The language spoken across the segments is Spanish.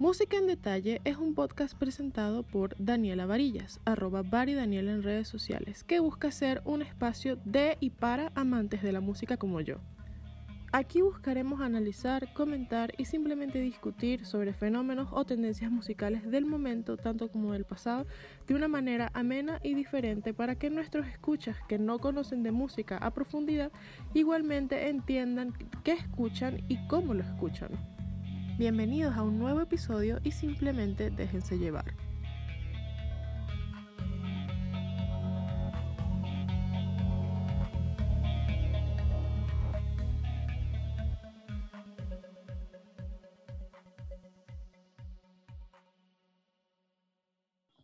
Música en Detalle es un podcast presentado por Daniela Varillas, arroba Bari Daniela en redes sociales, que busca ser un espacio de y para amantes de la música como yo. Aquí buscaremos analizar, comentar y simplemente discutir sobre fenómenos o tendencias musicales del momento, tanto como del pasado, de una manera amena y diferente para que nuestros escuchas que no conocen de música a profundidad igualmente entiendan qué escuchan y cómo lo escuchan. Bienvenidos a un nuevo episodio y simplemente déjense llevar.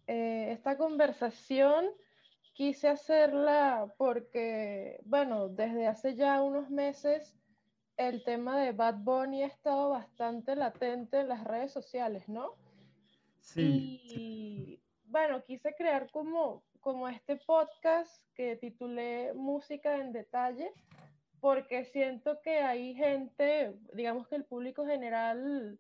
Eh, esta conversación quise hacerla porque, bueno, desde hace ya unos meses el tema de Bad Bunny ha estado bastante latente en las redes sociales, ¿no? Sí. Y bueno, quise crear como, como este podcast que titulé Música en Detalle, porque siento que hay gente, digamos que el público general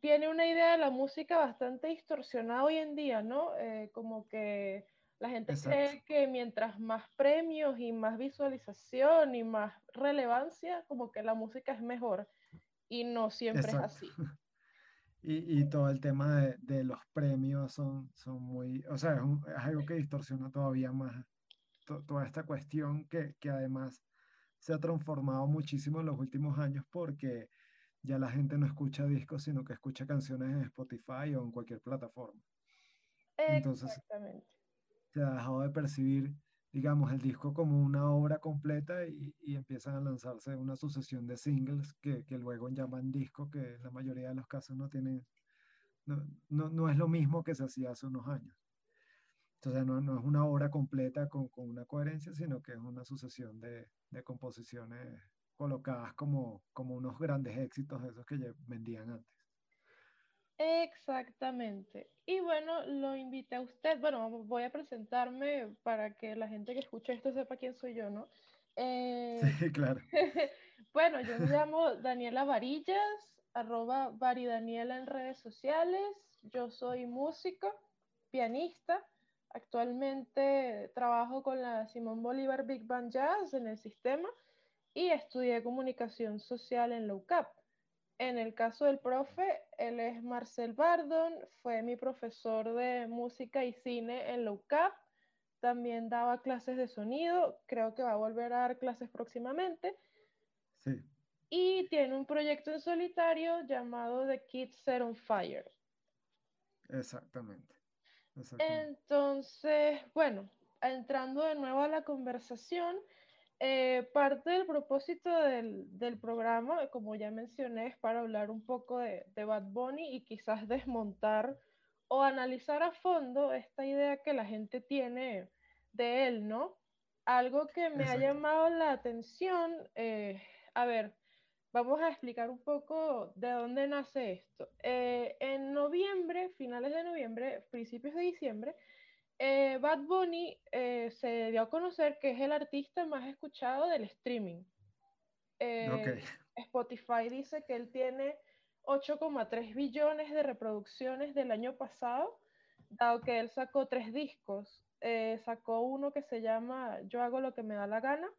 tiene una idea de la música bastante distorsionada hoy en día, ¿no? Eh, como que la gente cree que mientras más premios y más visualización y más relevancia, como que la música es mejor. Y no siempre es así. Y, y, todo el tema de, de, los premios son, son muy, o sea, es, algo que distorsiona todavía más toda esta cuestión que, que además se ha transformado muchísimo en los últimos años porque ya la gente no escucha discos, sino que escucha canciones en Spotify o en cualquier plataforma. Entonces, se ha dejado de percibir, digamos, el disco como una obra completa y, y empiezan a lanzarse una sucesión de singles que, que, luego llaman disco, que en la mayoría de los casos no tienen, no, no, no es lo mismo que se hacía hace unos años. Entonces no, no es una obra completa con, con, una coherencia, sino que es una sucesión de, de composiciones colocadas como, como unos grandes éxitos esos que ya vendían antes. Exactamente. Y bueno, lo invité a usted. Bueno, voy a presentarme para que la gente que escucha esto sepa quién soy yo, ¿no? Eh, sí, claro. bueno, yo me llamo Daniela Varillas, arroba Varidaniela en redes sociales. Yo soy músico, pianista. Actualmente trabajo con la Simón Bolívar Big Band Jazz en el sistema y estudié comunicación social en la UCAP. En el caso del profe, él es Marcel Bardon, fue mi profesor de música y cine en la UCAP. También daba clases de sonido, creo que va a volver a dar clases próximamente. Sí. Y tiene un proyecto en solitario llamado The Kids Set on Fire. Exactamente. Exactamente. Entonces, bueno, entrando de nuevo a la conversación, eh, parte del propósito del, del, programa, como ya mencioné, es para hablar un poco de, de, Bad Bunny y quizás desmontar o analizar a fondo esta idea que la gente tiene de él, ¿no? Algo que me Exacto. ha llamado la atención, eh, a ver, vamos a explicar un poco de dónde nace esto. Eh, en noviembre, finales de noviembre, principios de diciembre, eh, Bad Bunny eh, se dio a conocer que es el artista más escuchado del streaming. Eh, okay. Spotify dice que él tiene 8,3 billones de reproducciones del año pasado, dado que él sacó tres discos. Sacó uno que se llama Yo hago lo que me da la gana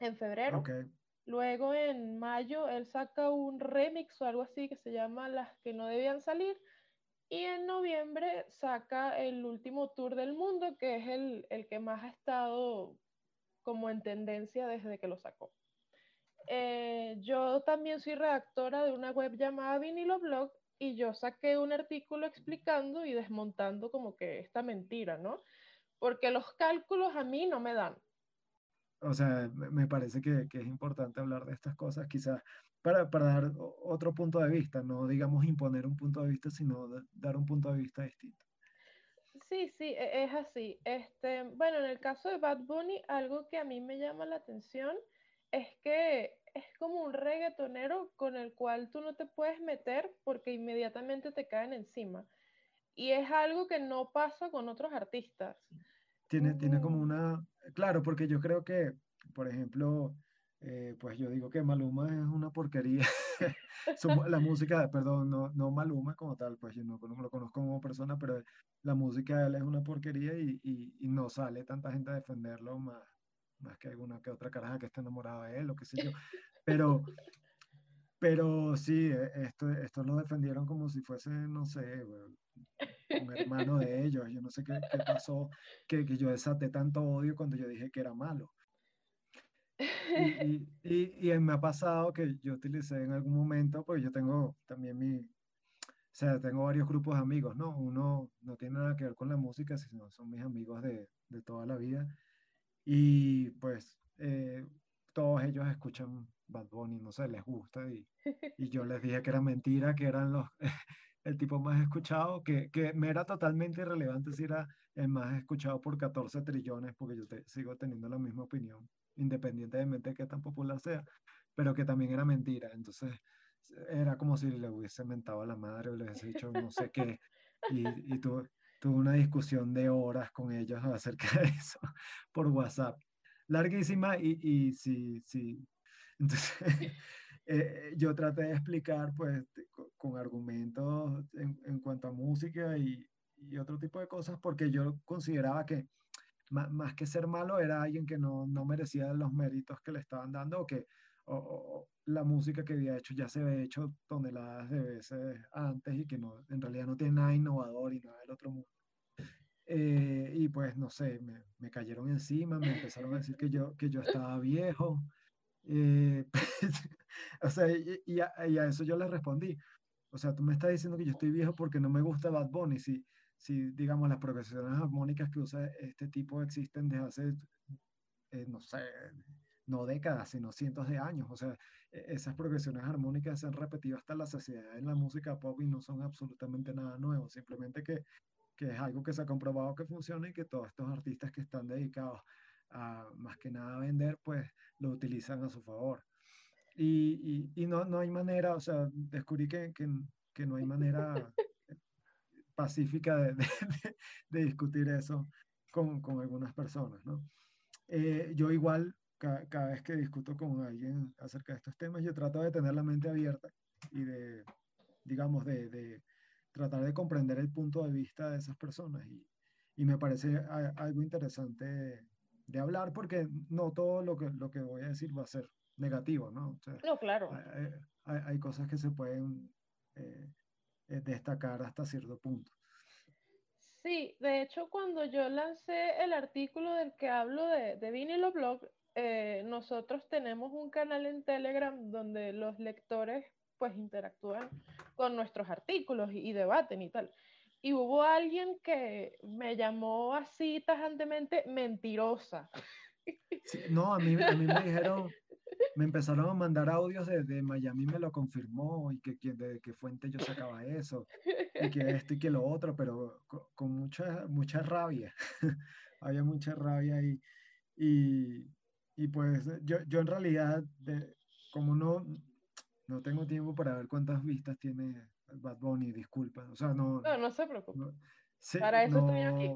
en febrero. Okay. Luego en mayo él saca un remix o algo así que se llama Las que no debían salir. Y en noviembre saca el último tour del mundo, que es el, el, que más ha estado como en tendencia desde que lo sacó. Eh, yo también soy redactora de una web llamada Vinilo Blog y yo saqué un artículo explicando y desmontando como que esta mentira, ¿no? Porque los cálculos a mí no me dan. O sea, me parece que, es importante hablar de estas cosas, quizás para, para, dar otro punto de vista, no digamos imponer un punto de vista, sino dar un punto de vista distinto. Sí, sí, e, es así. Este, bueno, en el caso de Bad Bunny, algo que a mí me llama la atención es que es como un reggaetonero con el cual tú no te puedes meter porque inmediatamente te caen encima. Y es algo que no pasa con otros artistas. Tiene, mm. tiene como una, claro, porque yo creo que, por ejemplo, eh, pues yo digo que Maluma es una porquería la música, perdón, no, no Maluma como tal, pues yo no, lo conozco como persona, pero la música de él es una porquería y, y, y no sale tanta gente a defenderlo más, más que alguna que otra caraja que esté enamorada de él, o qué sé yo. Pero, pero sí, e, esto, esto lo defendieron como si fuese, no sé, un hermano de ellos. Yo no sé qué, qué pasó, que, que, yo desaté tanto odio cuando yo dije que era malo. Y, y, y, me ha pasado que yo utilicé en algún momento, porque yo tengo también mi, o sea, tengo varios grupos de amigos, ¿no? Uno no tiene nada que ver con la música, sino son mis amigos de, de toda la vida. Y pues eh, todos ellos escuchan Bad Bunny, no sé, les gusta. Y, y yo les dije que era mentira, que eran los, el tipo más escuchado, que, que me era totalmente irrelevante si era el más escuchado por 14 trillones, porque yo te, sigo teniendo la misma opinión independientemente de qué tan popular sea, pero que también era mentira. Entonces, era como si le hubiese mentado a la madre o le hubiese dicho no sé qué, y, y tuve, una discusión de horas con ellos acerca de eso por WhatsApp. Larguísima y, y sí, sí. Entonces, eh, yo traté de explicar, pues, con, argumentos en, en, cuanto a música y, y otro tipo de cosas, porque yo consideraba que más, que ser malo, era alguien que no, no, merecía los méritos que le estaban dando o que o, la música que había hecho ya se había hecho toneladas de veces antes y que no, en realidad no tiene nada innovador y nada del otro mundo. Eh, y pues no sé, me, me, cayeron encima, me empezaron a decir que yo, que yo estaba viejo. Eh, o sea, y, y, a, y, a, eso yo le respondí. O sea, tú me estás diciendo que yo estoy viejo porque no me gusta Bad Bunny. Si, si, digamos, las progresiones armónicas que usa este tipo existen desde hace, eh, no sé, no décadas, sino cientos de años. O sea, e, esas progresiones armónicas se han repetido hasta la saciedad en la música pop y no son absolutamente nada nuevo, simplemente que, que es algo que se ha comprobado que funciona y que todos estos artistas que están dedicados a más que nada a vender, pues lo utilizan a su favor. Y, y, y no, no hay manera, o sea, descubrí que, que, que no hay manera pacífica de, de, discutir eso con, con, algunas personas, ¿no? Eh, yo igual, cada vez que discuto con alguien acerca de estos temas, yo trato de tener la mente abierta y de, digamos, de, de tratar de comprender el punto de vista de esas personas. Y, y me parece algo interesante de hablar porque no todo lo que, lo que voy a decir va a ser negativo, ¿no? no, claro. Hay, hay, hay, cosas que se pueden eh, eh, destacar hasta cierto punto. Sí, de hecho cuando yo lancé el artículo del que hablo de, de Vinilo Blog, eh, nosotros tenemos un canal en Telegram donde los lectores pues interactúan con nuestros artículos y, y debaten y tal. Y hubo alguien que me llamó así tajantemente mentirosa. No, a mí, a mí me dijeron, me empezaron a mandar audios de, Miami, me lo confirmó y que, que de qué fuente yo sacaba eso y que esto y que lo otro, pero con, mucha, mucha rabia. Había mucha rabia y, y, pues yo, yo en realidad, como no, no tengo tiempo para ver cuántas vistas tiene Bad Bunny, disculpa. O sea, no. No, no se preocupe. para eso estoy aquí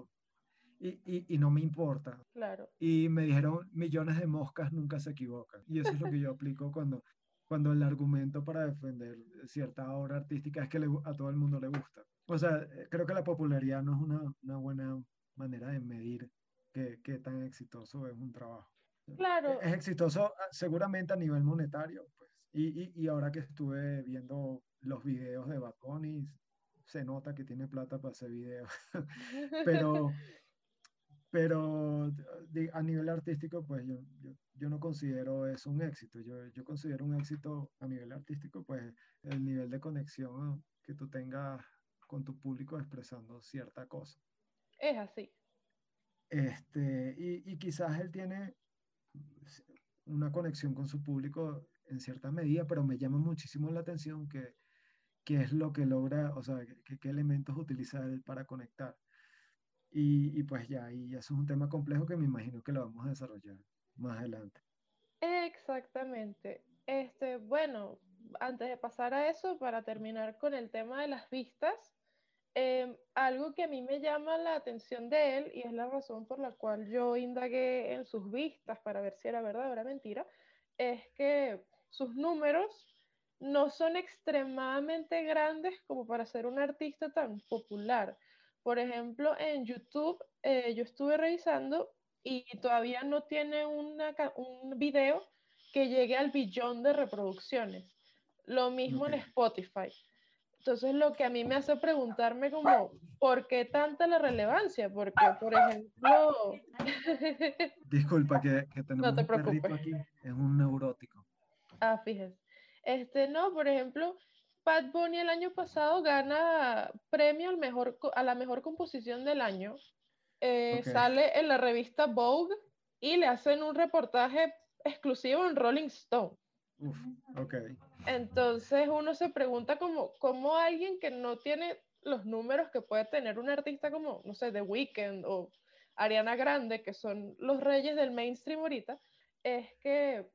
y, y, no me importa. Claro. Y me dijeron, millones de moscas nunca se equivocan. Y eso es lo que yo aplico cuando, cuando el argumento para defender cierta obra artística es que a todo el mundo le gusta. O sea, eh, creo que la popularidad no es una, una buena manera de medir qué, qué, tan exitoso es un trabajo. Claro. Es exitoso ah, seguramente a nivel monetario, pues. Y, y, y ahora que estuve viendo los videos de Bad Bunny, se nota que tiene plata para hacer videos. Pero pero a nivel artístico, pues yo, yo, yo, no considero eso un éxito. Yo, yo considero un éxito a nivel artístico, pues el nivel de conexión que tú tengas con tu público expresando cierta cosa. Es así. Este, y, y quizás él tiene una conexión con su público en cierta medida, pero me llama muchísimo la atención que, qué es lo que logra, o sea, qué elementos utiliza él para conectar. Y, y, pues ya, y eso es un tema complejo que me imagino que lo vamos a desarrollar más adelante. Exactamente. Este, bueno, antes de pasar a eso, para terminar con el tema de las vistas, em, algo que a mí me llama la atención de él, y es la razón por la cual yo indagué en sus vistas para ver si era verdad o era mentira, es que sus números no son extremadamente grandes como para ser un artista tan popular. Por ejemplo, en YouTube eh, yo estuve revisando y todavía no tiene una, un video que llegue al billón de reproducciones. Lo mismo en Spotify. Entonces lo que a mí me hace preguntarme como, ¿por qué tanta la relevancia? Porque, por ejemplo... Disculpa que, que tenemos no te aquí, es un neurótico. Ah, fíjese. Este, no, por ejemplo, Pat Bunny el año pasado gana premio al mejor, a la mejor composición del año. Eh, sale en la revista Vogue y le hacen un reportaje exclusivo en Rolling Stone. Uf, ok. Entonces uno se pregunta como, ¿cómo alguien que no tiene los números que puede tener un artista como, no sé, The Weeknd o Ariana Grande, que son los reyes del mainstream ahorita, es que,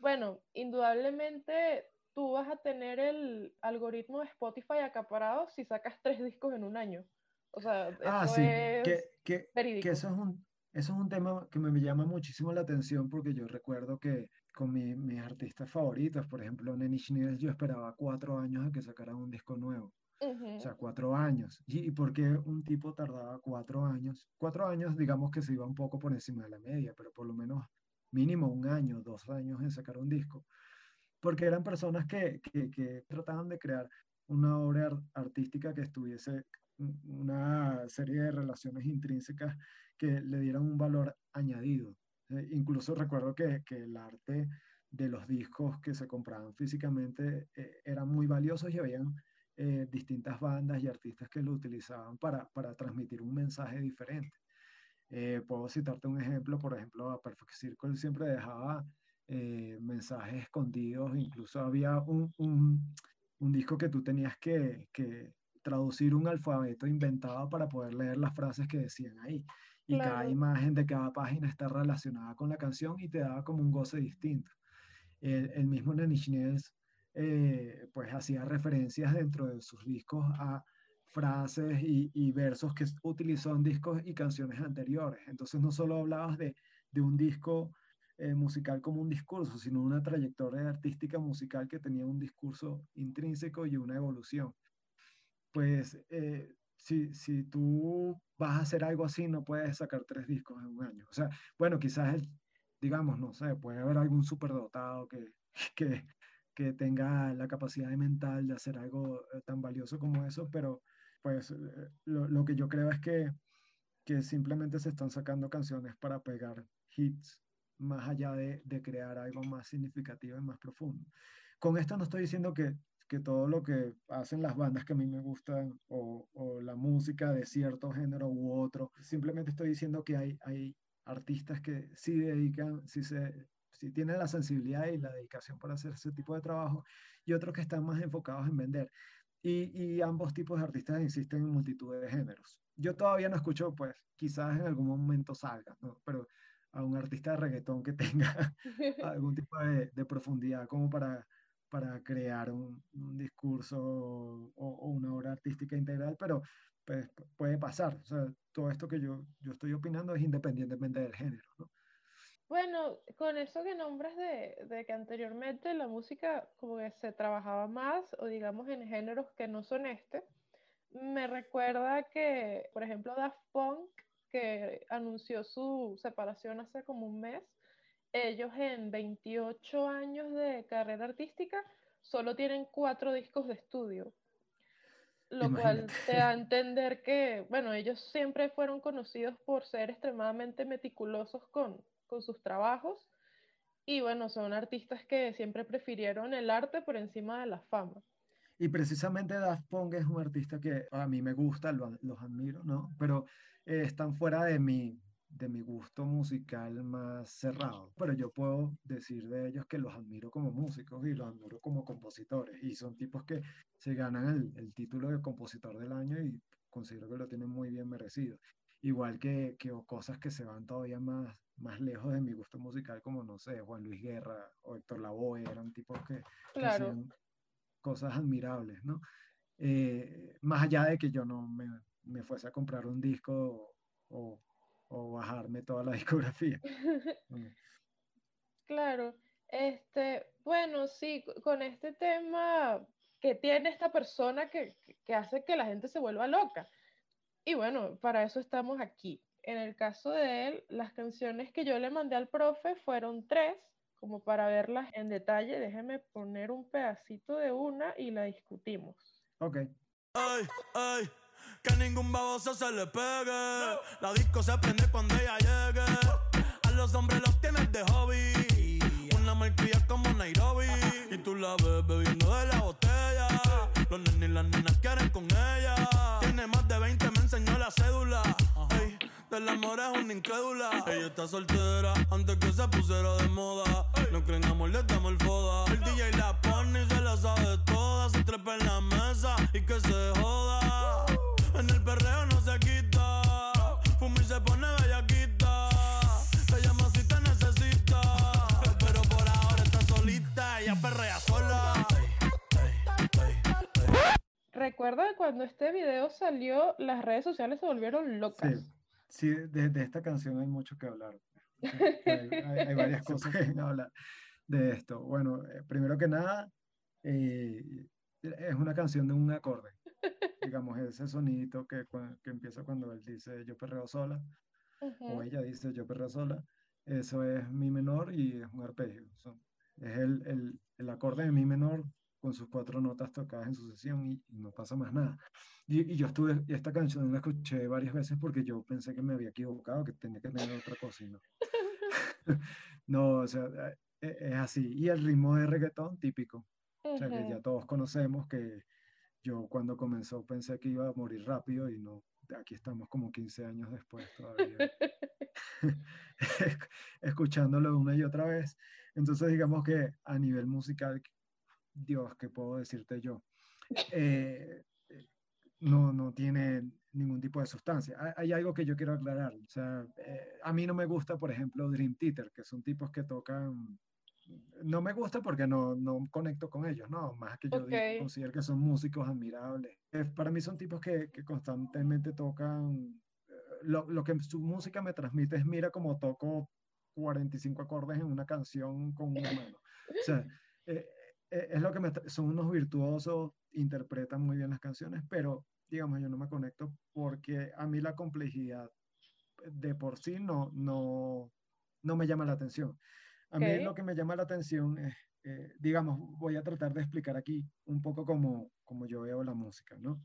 bueno, indudablemente tú vas a tener el algoritmo de Spotify acaparado si sacas tres discos en un año. O sea, ah, sí, que, que, que, eso es un, eso es un tema que me llama muchísimo la atención porque yo recuerdo que con mis artistas favoritos, por ejemplo, Nenny Schneider, yo esperaba cuatro años a que sacaran un disco nuevo. O sea, cuatro años. ¿Y, ¿Y por qué un tipo tardaba cuatro años? Cuatro años, digamos que se iba un poco por encima de la media, pero por lo menos mínimo un año, dos años en sacar un disco. Porque eran personas que, que, trataban de crear una obra artística que estuviese una serie de relaciones intrínsecas que le dieran un valor añadido. Eh, incluso recuerdo que, que, el arte de los discos que se compraban físicamente eh, eran muy valiosos y habían eh, distintas bandas y artistas que lo utilizaban para, para transmitir un mensaje diferente. Puedo citarte un ejemplo, por ejemplo, a Perfect Circle siempre dejaba mensajes escondidos, incluso había un, un, un disco que tú tenías que, que traducir un alfabeto inventado para poder leer las frases que decían ahí. Y cada imagen de cada página está relacionada con la canción y te daba como un goce distinto. El, el mismo Nenny eh, pues hacía referencias dentro de sus discos a frases y, y, versos que utilizó en discos y canciones anteriores. Entonces no solo hablabas de, de un disco eh, musical como un discurso, sino una trayectoria artística musical que tenía un discurso intrínseco y una evolución pues eh, si, si tú vas a hacer algo así, no puedes sacar tres discos en un año. O sea, bueno, quizás, el, digamos, no sé, puede haber algún superdotado que, que, que tenga la capacidad mental de hacer algo eh, tan valioso como eso, pero pues eh, lo, lo que yo creo es que, que simplemente se están sacando canciones para pegar hits más allá de, de, crear algo más significativo y más profundo. Con esto no estoy diciendo que que todo lo que hacen las bandas que a mí me gustan o, o, la música de cierto género u otro. Simplemente estoy diciendo que hay, hay artistas que sí dedican, sí, se, sí tienen la sensibilidad y la dedicación para hacer ese tipo de trabajo y otros que están más enfocados en vender. Y, ambos tipos de artistas existen en multitud de géneros. Yo todavía no escucho, pues quizás en algún momento salga, ¿no? pero a un artista de reggaetón que tenga algún tipo de, profundidad como para para crear un, un discurso o, una obra artística integral, pero pues, puede pasar. O sea, todo esto que yo, yo estoy opinando es independientemente del género. ¿no? Bueno, con eso que nombras de, de, que anteriormente la música como que se trabajaba más, o digamos en géneros que no son este, me recuerda que, por ejemplo, Daft Punk, que anunció su separación hace como un mes, ellos en 28 años de carrera artística solo tienen cuatro discos de estudio, lo cual te da a entender que, bueno, ellos siempre fueron conocidos por ser extremadamente meticulosos con, con sus trabajos y bueno, son artistas que siempre prefirieron el arte por encima de la fama. Y precisamente Daft Punk es un artista que a mí me gusta, lo, los admiro, ¿no? Pero eh, están fuera de mi, de mi gusto musical más cerrado, pero yo puedo decir de ellos que los admiro como músicos y los admiro como compositores y son tipos que se ganan el, el título de compositor del año y considero que lo tienen muy bien merecido. Igual que, que cosas que se van todavía más, más lejos de mi gusto musical, como no sé, Juan Luis Guerra o Héctor Lavoe, eran tipos que, hacían cosas admirables, ¿no? Eh, más allá de que yo no me, me fuese a comprar un disco o, o bajarme toda la discografía. claro. Este, bueno, sí, con este tema que tiene esta persona que, que hace que la gente se vuelva loca. Y bueno, para eso estamos aquí. En el caso de él, las canciones que yo le mandé al profe fueron tres, como para verlas en detalle. Déjeme poner un pedacito de una y la discutimos. Ok. Ay, ay, que ningún baboso se le pegue. La disco se prende cuando ella llegue. A los hombres los tienes de hobby. Una malcria como Nairobi. Y tú la ves bebiendo de la botella. Los nenes y las nenas quieren con ella. Tiene más de 20, me enseñó la cédula. Ey, del amor es una incrédula. Ella está soltera antes que se pusiera de moda. No creen amor, le damos el foda. El DJ la pone y se la sabe toda. Se trepa en la mesa y que se joda. En el perreo no se quita. Recuerda que cuando este video salió, las redes sociales se volvieron locas. Sí, sí de, de esta canción hay mucho que hablar. Hay, hay- hay varias cosas que hablar de esto. Bueno, eh, primero que nada, eh, es una canción de un acorde. Digamos, ese sonidito que, que empieza cuando él dice yo perreo sola, o Ujú. ella dice yo perreo sola. Eso es mi menor y es un arpegio. Son- es el, el, el acorde de mi menor con sus cuatro notas tocadas en sucesión y, y no pasa más nada. Y, y yo estuve, y esta canción la escuché varias veces porque yo pensé que me había equivocado, que tenía que tener otra cosa y no. No, o sea, eh, eh, es así. Y el ritmo de reggaetón típico, o sea, que ya todos conocemos, que yo cuando comenzó pensé que iba a morir rápido y no, aquí estamos como 15 años después todavía, escuchándolo una y otra vez. Entonces, digamos que a nivel musical, Dios, ¿qué puedo decirte yo? Eh, eh, no, no tiene ningún tipo de sustancia. Hay, algo que yo quiero aclarar. O sea, eh, a mí no me gusta, por ejemplo, Dream Theater, que son tipos que tocan... No me gusta porque no, no conecto con ellos, no, más que yo digo- Ok. considero que son músicos admirables. Eh, para mí son tipos que, que constantemente tocan, eh, lo, lo que su música me transmite es, mira cómo toco 45 acordes en una canción con una mano. O sea, es lo que me, son unos virtuosos, interpretan muy bien las canciones, pero digamos, yo no me conecto porque a mí la complejidad de por sí no, no, no me llama la atención. A mí Ok. lo que me llama la atención es, eh, digamos, voy a tratar de explicar aquí un poco como, como yo veo la música, ¿no?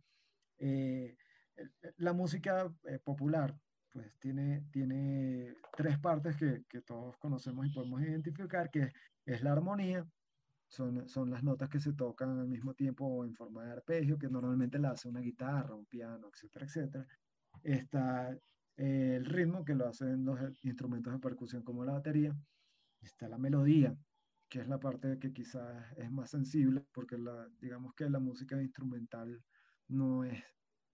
Eh, el- la música eh, popular, pues tiene, tiene tres partes que, que todos conocemos y podemos identificar, que es la armonía, son, son las notas que se tocan al mismo tiempo en forma de arpegio, que normalmente la hace una guitarra, un piano, etcétera, etcétera. Está el ritmo, que lo hacen los instrumentos de percusión como la batería. Está la melodía, que es la parte que quizás es más sensible, porque la, digamos que la música instrumental no es,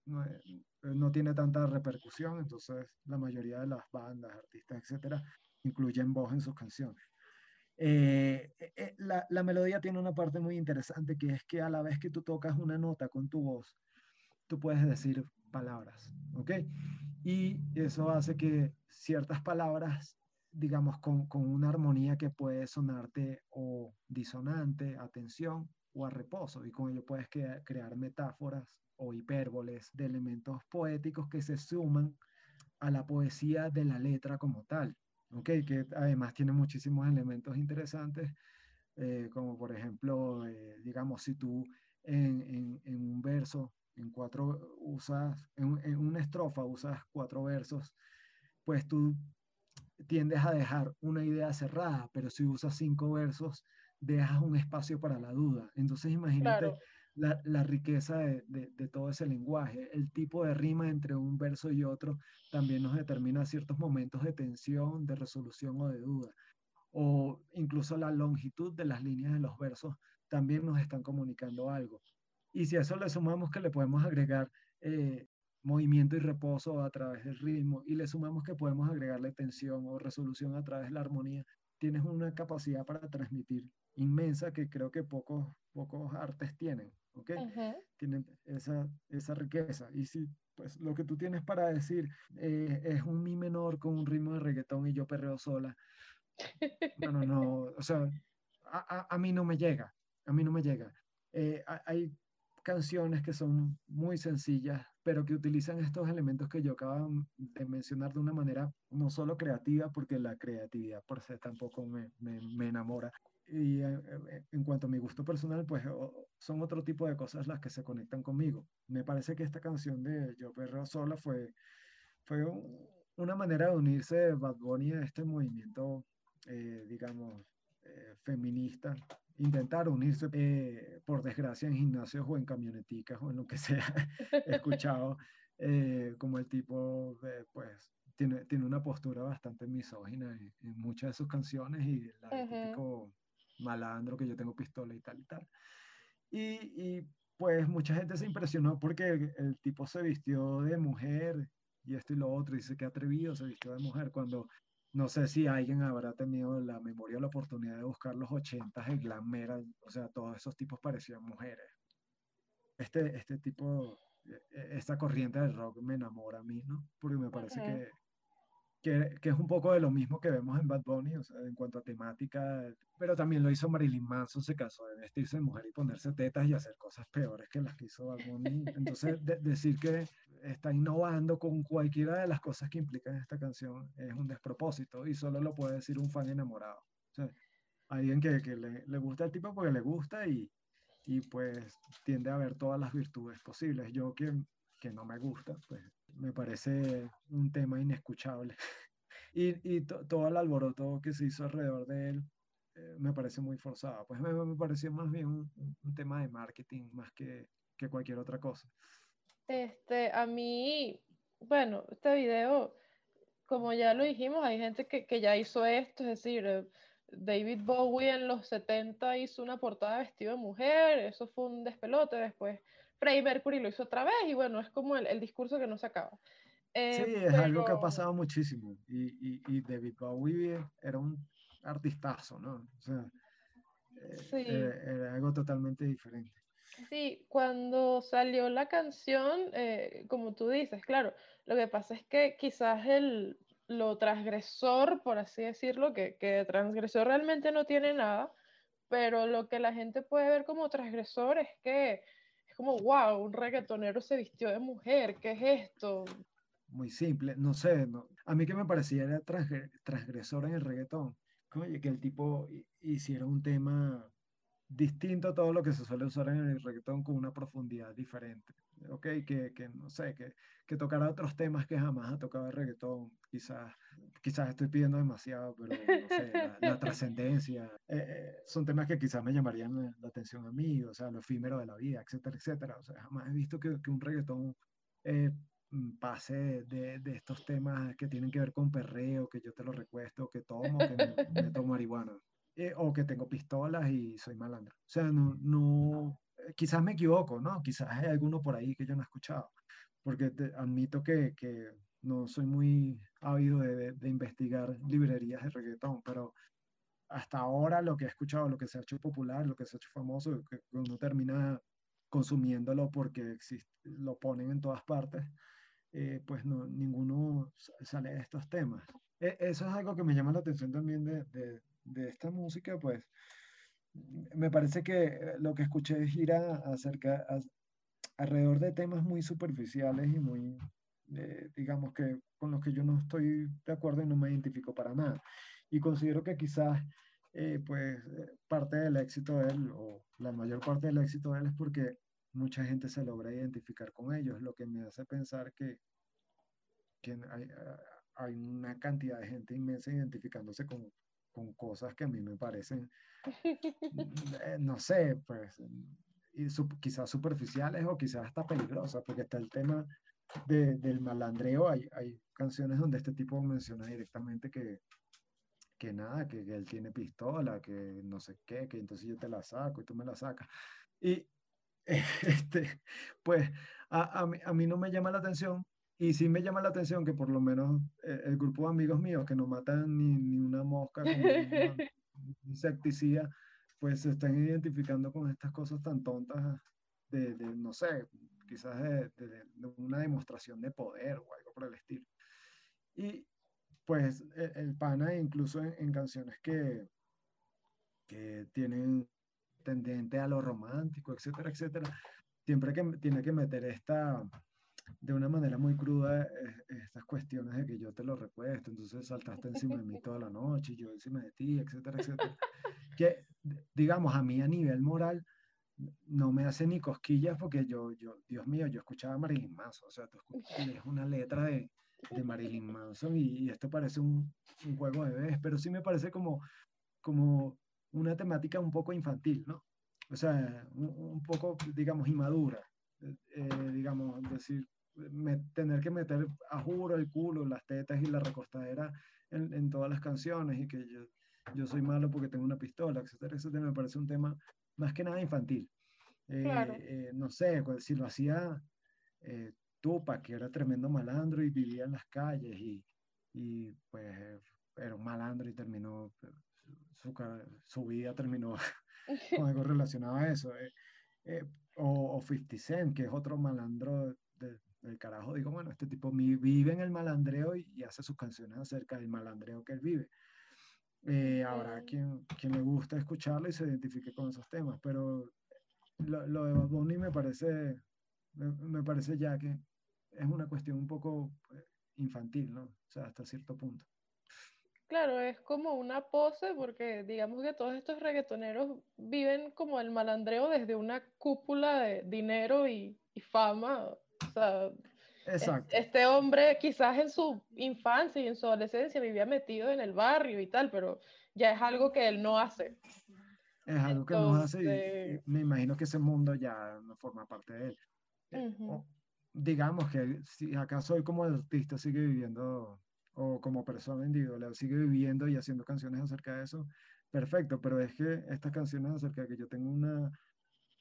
no, no tiene tanta repercusión, entonces la mayoría de las bandas, artistas, etcétera, incluyen voz en sus canciones. Eh, eh, eh, la, melodía tiene una parte muy interesante que es que a la vez que tú tocas una nota con tu voz, tú puedes decir palabras, ¿ok? Y eso hace que ciertas palabras, digamos, con, con una armonía que puede sonarte o disonante, a tensión o a reposo, y con ello puedes crea- crear metáforas o hipérboles de elementos poéticos que se suman a la poesía de la letra como tal. ¿Ok? Que además tiene muchísimos elementos interesantes, eh, como por ejemplo, eh, digamos, si tú en, en- en un verso, en cuatro usas, en, en una estrofa usas cuatro versos, pues tú tiendes a dejar una idea cerrada, pero si usas cinco versos, dejas un espacio para la duda. Entonces imagínate Claro. La, la riqueza de, de- de todo ese lenguaje, el tipo de rima entre un verso y otro también nos determina ciertos momentos de tensión, de resolución o de duda. O incluso la longitud de las líneas de los versos también nos están comunicando algo. Y si a eso le sumamos que le podemos agregar eh, movimiento y reposo a través del ritmo y le sumamos que podemos agregarle tensión o resolución a través de la armonía, tienes una capacidad para transmitir inmensa que creo que pocos, pocos artes tienen. ¿Ok? Ujú. tienen esa, esa riqueza. Y si pues lo que tú tienes para decir eh, es un mi menor con un ritmo de reggaetón y yo perreo sola, bueno, no, o sea, a, mí no me llega, a mí no me llega. Eh, hay canciones que son muy sencillas, pero que utilizan estos elementos que yo acabo de mencionar de una manera no solo creativa, porque la creatividad por sí tampoco me, me, enamora. Y eh, eh, en cuanto a mi gusto personal, pues son otro tipo de cosas las que se conectan conmigo. Me parece que esta canción de Yo Perreo Sola fue, fue una manera de unirse Bad Bunny a este movimiento, eh, digamos, feminista intentar unirse, eh, por desgracia, en gimnasios o en camioneticas o en lo que sea. He escuchado eh, como el tipo, pues, tiene, tiene una postura bastante misógina en, muchas de sus canciones y la típico malandro que yo tengo pistola y tal y tal. Y, y, pues mucha gente se impresionó porque el tipo se vistió de mujer y esto y lo otro, dice que atrevido se vistió de mujer cuando no sé si alguien habrá tenido la memoria o la oportunidad de buscar los 80 en glam metal, o sea, todos esos tipos parecían mujeres. Este, este tipo, e, e, esta corriente del rock me enamora a mí, ¿no? Porque me parece que, que, que, es un poco de lo mismo que vemos en Bad Bunny, o sea, en cuanto a temática, pero también lo hizo Marilyn Manson, se casó de vestirse de mujer y ponerse tetas y hacer cosas peores que las que hizo Bad Bunny. Entonces, decir que está innovando con cualquiera de las cosas que implican esta canción es un despropósito y solo lo puede decir un fan enamorado. O sea, alguien que, que le, le, gusta el tipo porque le gusta y, y pues tiende a ver todas las virtudes posibles. Yo que, que no me gusta, pues me parece un tema inescuchable. y, y todo el alboroto que se hizo alrededor de él eh, me parece muy forzado. Pues me, me pareció más bien un, un, tema de marketing más que, que cualquier otra cosa. Este, a mí, bueno, este video, como ya lo dijimos, hay gente que, que ya hizo esto, es decir, eh, David Bowie en los 70 hizo una portada vestido de mujer, eso fue un despelote, después Freddie Mercury lo hizo otra vez y bueno, es como el, el discurso que no se acaba. Eh, sí, es algo que ha pasado muchísimo y, y, y, David Bowie era un artistazo, ¿no? O sea, eh, era, algo totalmente diferente. Sí, cuando salió la canción, eh, como tú dices, claro, lo que pasa es que quizás el, lo transgresor, por así decirlo, que, que transgresor realmente no tiene nada, pero lo que la gente puede ver como transgresor es que como, wow, un reggaetonero se vistió de mujer, ¿qué es esto? Muy simple, no sé, no. a mí que me parecía era transgresor en el reggaetón, oye, que el tipo hiciera un tema distinto a todo lo que se suele usar en el reggaetón con una profundidad diferente, ¿ok? Que, que no sé, que, que tocara otros temas que jamás ha tocado el reggaetón, quizás, quizás estoy pidiendo demasiado, pero no sé, la, trascendencia, eh, eh, son temas que quizás me llamarían la atención a mí, o sea, lo efímero de la vida, etcétera, etcétera, o sea, jamás he visto que, que un reggaetón eh, pase de, de, estos temas que tienen que ver con perreo, que yo te lo recuesto, que tomo, que me, tomo marihuana. Eh, o que tengo pistolas y soy malandro. O sea, no, no, quizás me equivoco, ¿no? Quizás hay alguno por ahí que yo no he escuchado, porque te, admito que, que, no soy muy ávido de, de, investigar librerías de reggaetón, pero hasta ahora lo que he escuchado, lo que se ha hecho popular, lo que se ha hecho famoso, que uno termina consumiéndolo porque existe, lo ponen en todas partes, eh, pues no, ninguno sale de estos temas. E, eso es algo que me llama la atención también de, de, de esta música, pues me parece que eh, lo que escuché gira acerca, alrededor de temas muy superficiales y muy, eh, digamos que con los que yo no estoy de acuerdo y no me identifico para nada. Y considero que quizás, eh, pues, parte del éxito de él, o la mayor parte del éxito de él es porque mucha gente se logra identificar con ellos, lo que me hace pensar que, hay, hay una cantidad de gente inmensa identificándose con, con cosas que a mí me parecen, eh, no sé, pues y quizás superficiales o quizás hasta peligrosas, porque está el tema de, del malandreo, hay, hay canciones donde este tipo menciona directamente que, que nada, que, él tiene pistola, que no sé qué, que entonces yo te la saco y tú me la sacas. Y este, pues a, a, mí, a mí no me llama la atención y sí me llama la atención que por lo menos eh, el grupo de amigos míos que no matan ni, ni una mosca con una insecticida, pues se están identificando con estas cosas tan tontas de, de no sé, quizás de, de, una demostración de poder o algo por el estilo. Y pues el, pana incluso en, canciones que, que tienen tendente a lo romántico, etcétera, etcétera, siempre que tiene que meter esta, de una manera muy cruda, eh, estas cuestiones de que yo te lo repuesto, entonces saltaste encima de mí toda la noche, yo encima de ti, etcétera, etcétera. Que, digamos, a mí a nivel moral, no me hace ni cosquillas porque yo, yo, Dios mío, yo escuchaba a Marilyn Manson, o sea, tú es una letra de, de Marilyn Manson y, esto parece un, un, juego de bebés, pero sí me parece como, como una temática un poco infantil, ¿no? O sea, un, poco, digamos, inmadura, eh, digamos, decir, tener que meter a juro el culo, las tetas y la recostadera en, en todas las canciones y que yo, yo soy malo porque tengo una pistola, etcétera, etcétera, me parece un tema más que nada infantil. Eh, eh, no sé, si lo hacía eh, Tupac, que era tremendo malandro y vivía en las calles y, y pues era un malandro y terminó, su, su vida terminó con algo relacionado a eso. O, o 50 Cent, que es otro malandro del carajo. Digo, bueno, este tipo vive en el malandreo y, y hace sus canciones acerca del malandreo que él vive. Eh, habrá quien, quien le gusta escucharlo y se identifique con esos temas, pero lo, lo de Bad me parece, me, parece ya que es una cuestión un poco eh, infantil, ¿no? O sea, hasta cierto punto. Claro, es como una pose porque digamos que todos estos reggaetoneros viven como el malandreo desde una cúpula de dinero y, y fama. O sea, Exacto. Este hombre quizás en su infancia y en su adolescencia vivía metido en el barrio y tal, pero ya es algo que él no hace. Es algo que no hace y, me imagino que ese mundo ya no forma parte de él. Eh, digamos que si acaso hoy como artista sigue viviendo o como persona individual sigue viviendo y haciendo canciones acerca de eso, perfecto, pero es que estas canciones acerca de que yo tengo una,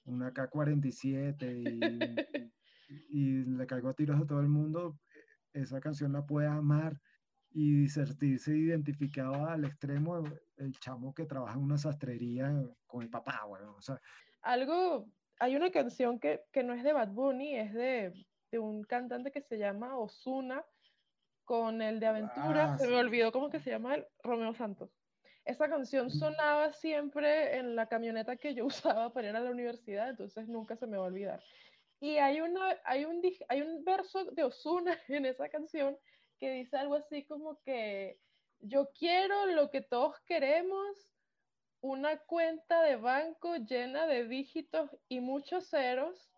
una K-47 y y le caigo a tiros a todo el mundo, esa canción la puede amar y sentirse identificado al extremo el chamo que trabaja en una sastrería con el papá, bueno, o sea. Algo, hay una canción que, que no es de Bad Bunny, es de, de, un cantante que se llama Osuna, con el de Aventura, ah, se me olvidó cómo que se llama el Romeo Santos. Esa canción sonaba siempre en la camioneta que yo usaba para ir a la universidad, entonces nunca se me va a olvidar. Y hay, una, hay, un, hay un verso de Osuna en esa canción que dice algo así como que yo quiero lo que todos queremos, una cuenta de banco llena de dígitos y muchos ceros,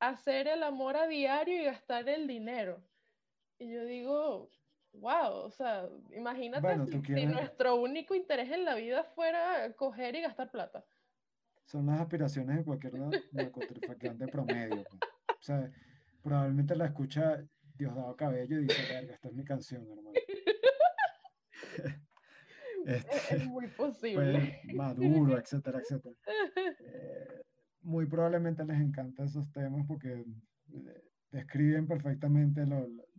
hacer el amor a diario y gastar el dinero. Y yo digo, wow, o sea, imagínate si, nuestro único interés en la vida fuera coger y gastar plata son las aspiraciones de cualquier narcotraficante promedio. Pues. O sea, probablemente la escucha Diosdado Cabello y dice, verga, esta es mi canción, hermano. Este, es muy posible. Pues, maduro, etcétera, etcétera. Eh, muy probablemente les encantan esos temas porque eh, describen perfectamente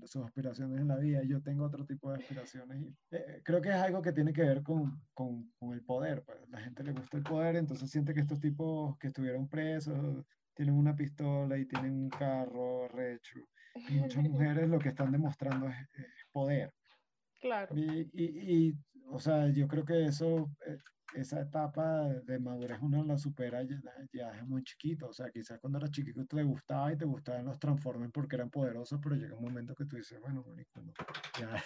sus aspiraciones en la vida. Yo tengo otro tipo de aspiraciones y eh, creo que es algo que tiene que ver con, con, con, el poder. Pues. La gente le gusta el poder, entonces siente que estos tipos que estuvieron presos tienen una pistola y tienen un carro recho. Y muchas mujeres lo que están demostrando es, poder. Claro. Y, y, y, o sea, yo creo que eso eh, esa etapa de madurez uno la supera ya, ya, es muy chiquito. O sea, quizás cuando eras chiquito te gustaba y te gustaban los Transformers porque eran poderosos, pero llega un momento que tú dices, bueno, ya.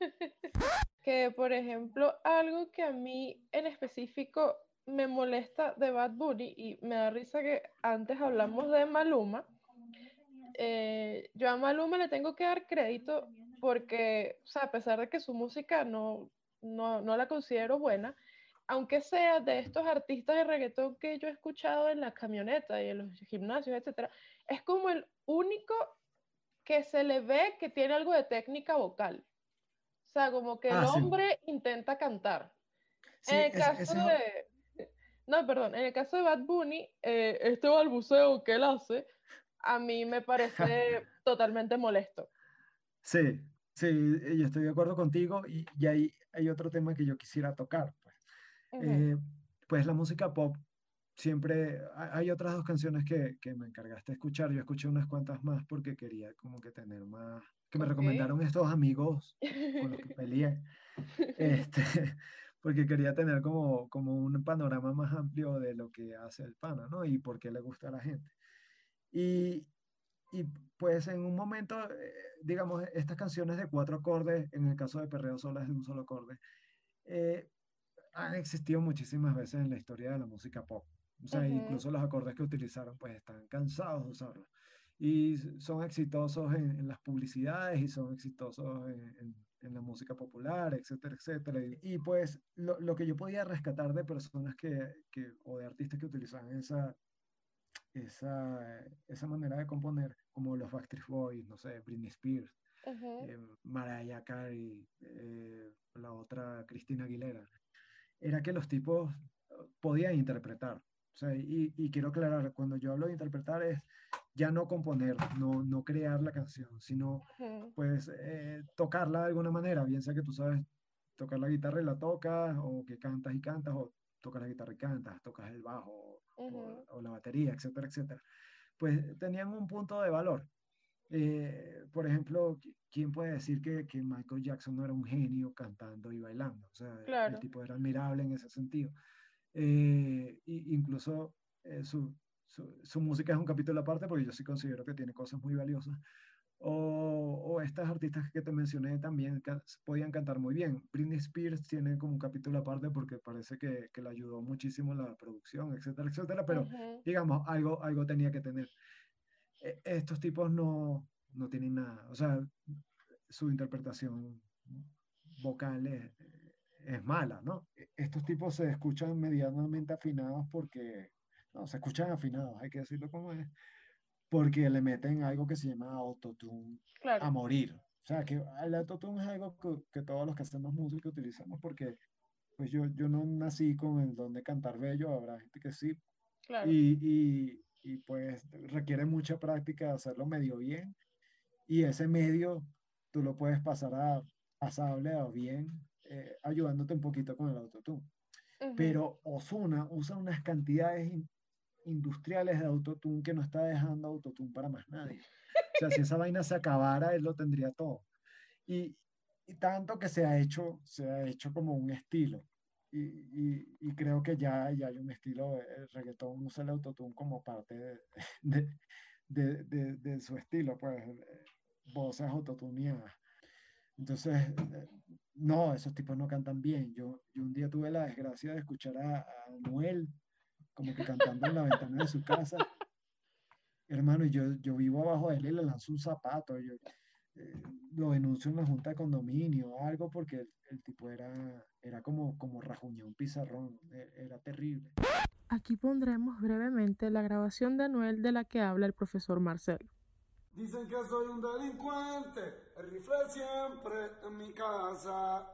que, por ejemplo, algo que a mí en específico me molesta de Bad Bunny y me da risa que antes hablamos de Maluma. Eh, yo a Maluma le tengo que dar crédito porque, o sea, a pesar de que su música no, no, no la considero buena, aunque sea de estos artistas de reggaetón que yo he escuchado en la camioneta y en los gimnasios, etcétera, es como el único que se le ve que tiene algo de técnica vocal. O sea, como que el ah, hombre intenta cantar. en el caso de... No, perdón, en el caso de Bad Bunny, eh, este balbuceo que él hace, a mí me parece totalmente molesto. Sí, sí, yo estoy de acuerdo contigo y, y hay, hay otro tema que yo quisiera tocar. Eh, pues la música pop siempre, hay otras dos canciones que, que, me encargaste de escuchar, yo escuché unas cuantas más porque quería como que tener más, que me recomendaron estos amigos con los que peleé, este, porque quería tener como, como un panorama más amplio de lo que hace el pana, ¿no? Y por qué le gusta a la gente. Y, y pues en un momento, eh, digamos, estas canciones de cuatro acordes, en el caso de Perreo Sola es de un solo acorde, eh, han existido muchísimas veces en la historia de la música pop. O sea, incluso los acordes que utilizaron pues están cansados de usarlos. Y son exitosos en, las publicidades y son exitosos en, en, la música popular, etcétera, etcétera. Y, pues lo, lo, que yo podía rescatar de personas que, que, o de artistas que utilizaban esa, esa, esa manera de componer, como los Backstreet Boys, no sé, Britney Spears, eh, Mariah Carey, eh, la otra Cristina Aguilera, era que los tipos podían interpretar. O sea, y, y, quiero aclarar, cuando yo hablo de interpretar es ya no componer, no, no crear la canción, sino pues eh, tocarla de alguna manera, bien sea que tú sabes tocar la guitarra y la tocas, o que cantas y cantas, o tocas la guitarra y cantas, tocas el bajo, o, la batería, etcétera, etcétera. Pues tenían un punto de valor. Eh, por ejemplo, ¿quién puede decir que, que, Michael Jackson no era un genio cantando y bailando? O sea, el tipo era admirable en ese sentido. Eh, incluso eh, su, su, su, música es un capítulo aparte porque yo sí considero que tiene cosas muy valiosas. O, o estas artistas que te mencioné también podían cantar muy bien. Britney Spears tiene como un capítulo aparte porque parece que, que le ayudó muchísimo en la producción, etcétera, etcétera, pero digamos, algo, algo tenía que tener. E, estos tipos no, no tienen nada, o sea, su interpretación vocal es, es mala, ¿no? E, estos tipos se escuchan medianamente afinados porque, no, se escuchan afinados, hay que decirlo como es, porque le meten algo que se llama autotune a morir. O sea, que el autotune es algo que, que, todos los que hacemos música utilizamos porque pues yo, yo no nací con el don de cantar bello, habrá gente que sí. Claro. Y, y, y, pues requiere mucha práctica hacerlo medio bien. Y ese medio tú lo puedes pasar a pasable o bien, eh, ayudándote un poquito con el autotune. Pero Osuna usa unas cantidades industriales de autotune que no está dejando autotune para más nadie. O sea, si esa vaina se acabara, él lo tendría todo. Y, y tanto que se ha hecho, se ha hecho como un estilo. Y, y, creo que ya, ya, hay un estilo, el reggaetón usa el autotune como parte de, de, de, su estilo, pues, voces autotuneadas. Entonces, no, esos tipos no cantan bien. Yo, yo un día tuve la desgracia de escuchar a, a Noel como que cantando en la ventana de su casa. Hermano, y yo, yo vivo abajo de él y le lanzo un zapato. Yo, eh, lo denuncio en la junta de condominio o algo porque el, tipo era, era como, como rajuña un pizarrón. E, era terrible. Aquí pondremos brevemente la grabación de Anuel de la que habla el profesor Marcelo. Dicen que soy un delincuente, el rifle siempre en mi casa.